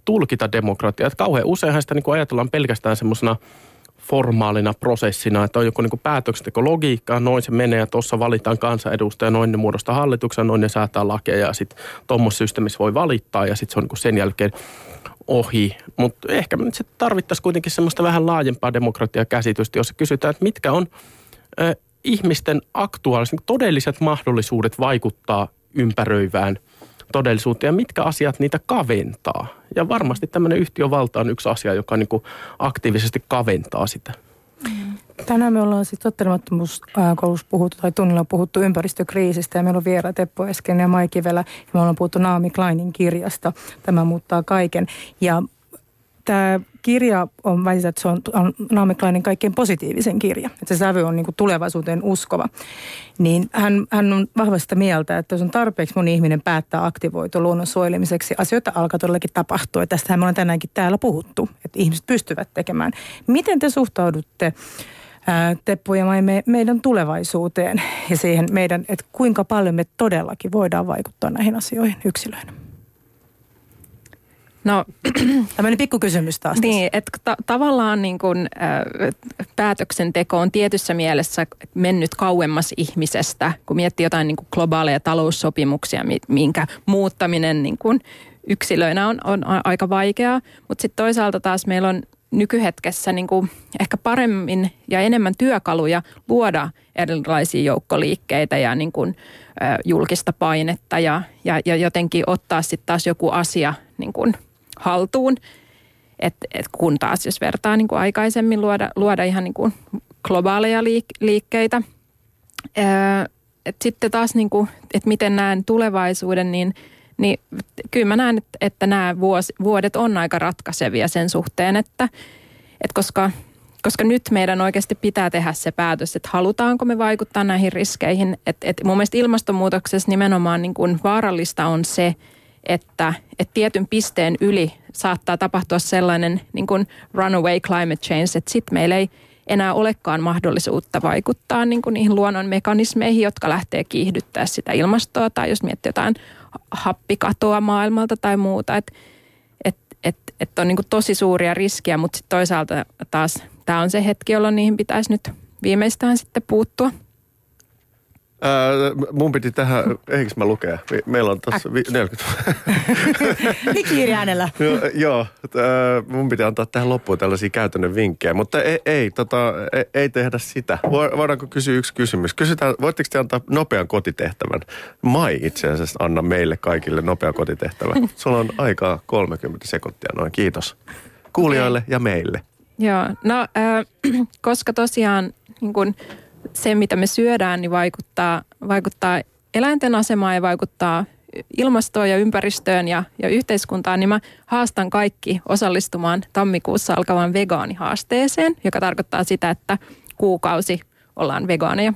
tulkita demokratiaa. Kauhean useinhan sitä niin kuin ajatellaan pelkästään semmoisena formaalina prosessina, että on joku niin päätöksentekologiikka, noin se menee ja tuossa valitaan kansanedustaja, noin ne muodostaa hallituksen, noin ne säätää lakeja ja sitten tuommoisessa systeemissä voi valittaa ja sitten se on niin sen jälkeen ohi. Mutta ehkä se tarvittaisiin kuitenkin semmoista vähän laajempaa demokratiakäsitystä, jossa kysytään, että mitkä on ihmisten aktuaaliset, todelliset mahdollisuudet vaikuttaa ympäröivään todellisuuteen ja mitkä asiat niitä kaventaa. Ja varmasti tämmöinen yhtiövalta on yksi asia, joka niin kuin aktiivisesti kaventaa sitä. Tänään me ollaan siis tottelemattomuuskoulussa puhuttu tai tunnilla on puhuttu ympäristökriisistä ja meillä on vielä Teppo Esken ja Mai Kivelä ja me ollaan puhuttu Naami Kleinin kirjasta Tämä muuttaa kaiken. Ja tämä kirja on väitetään, että se on, on Naomi Kleinin kaikkein positiivisen kirja. Että se sävy on niin kuin tulevaisuuteen uskova. Niin hän, hän on vahvasta mieltä, että jos on tarpeeksi moni ihminen päättää aktivoitua luonnon suojelemiseksi, asioita alkaa todellakin tapahtua. Ja tästähän me ollaan tänäänkin täällä puhuttu, että ihmiset pystyvät tekemään. Miten te suhtaudutte Teppu ja me, meidän tulevaisuuteen ja siihen meidän, että kuinka paljon me todellakin voidaan vaikuttaa näihin asioihin yksilöinä? No, Tämmöinen pikkukysymys taas. Niin, että ta- tavallaan niin kun, äh, päätöksenteko on tietyssä mielessä mennyt kauemmas ihmisestä, kun miettii jotain niin globaaleja taloussopimuksia, minkä muuttaminen niin kun yksilöinä on, on aika vaikeaa. Mutta sitten toisaalta taas meillä on nykyhetkessä niin kuin ehkä paremmin ja enemmän työkaluja luoda erilaisia joukkoliikkeitä ja niin kuin, ä, julkista painetta ja, ja, ja jotenkin ottaa sitten taas joku asia niin kuin haltuun. Et, et kun taas jos vertaa niin kuin aikaisemmin luoda, luoda ihan niin kuin globaaleja liik- liikkeitä. Ää, et sitten taas, niin kuin, että miten näen tulevaisuuden, niin – niin kyllä mä näen, että, että nämä vuos, vuodet on aika ratkaisevia sen suhteen, että, että koska, koska nyt meidän oikeasti pitää tehdä se päätös, että halutaanko me vaikuttaa näihin riskeihin. Että, että mun mielestä ilmastonmuutoksessa nimenomaan niin kuin vaarallista on se, että, että tietyn pisteen yli saattaa tapahtua sellainen niin kuin runaway climate change, että sitten meillä ei enää olekaan mahdollisuutta vaikuttaa niin kuin niihin luonnon mekanismeihin, jotka lähtee kiihdyttää sitä ilmastoa. Tai jos miettii jotain happikatoa maailmalta tai muuta. Että et, et, et on niin kuin tosi suuria riskiä, mutta sit toisaalta taas tämä on se hetki, jolloin niihin pitäisi nyt viimeistään sitten puuttua. Ää, mun piti tähän, eikö mä lukea? Meillä on tässä 40. Niin äänellä. joo, joo mun piti antaa tähän loppuun tällaisia käytännön vinkkejä, mutta ei, ei, tota, ei, ei tehdä sitä. Voidaanko kysyä yksi kysymys? Kysytään, voitteko te antaa nopean kotitehtävän? Mai itse asiassa anna meille kaikille nopean kotitehtävän. Sulla on aikaa 30 sekuntia noin, kiitos. Kuulijoille ja meille. Joo, no äh, koska tosiaan niin kun se, mitä me syödään, niin vaikuttaa, vaikuttaa eläinten asemaan ja vaikuttaa ilmastoon ja ympäristöön ja, ja yhteiskuntaan, niin mä haastan kaikki osallistumaan tammikuussa alkavaan vegaanihaasteeseen, joka tarkoittaa sitä, että kuukausi ollaan vegaaneja.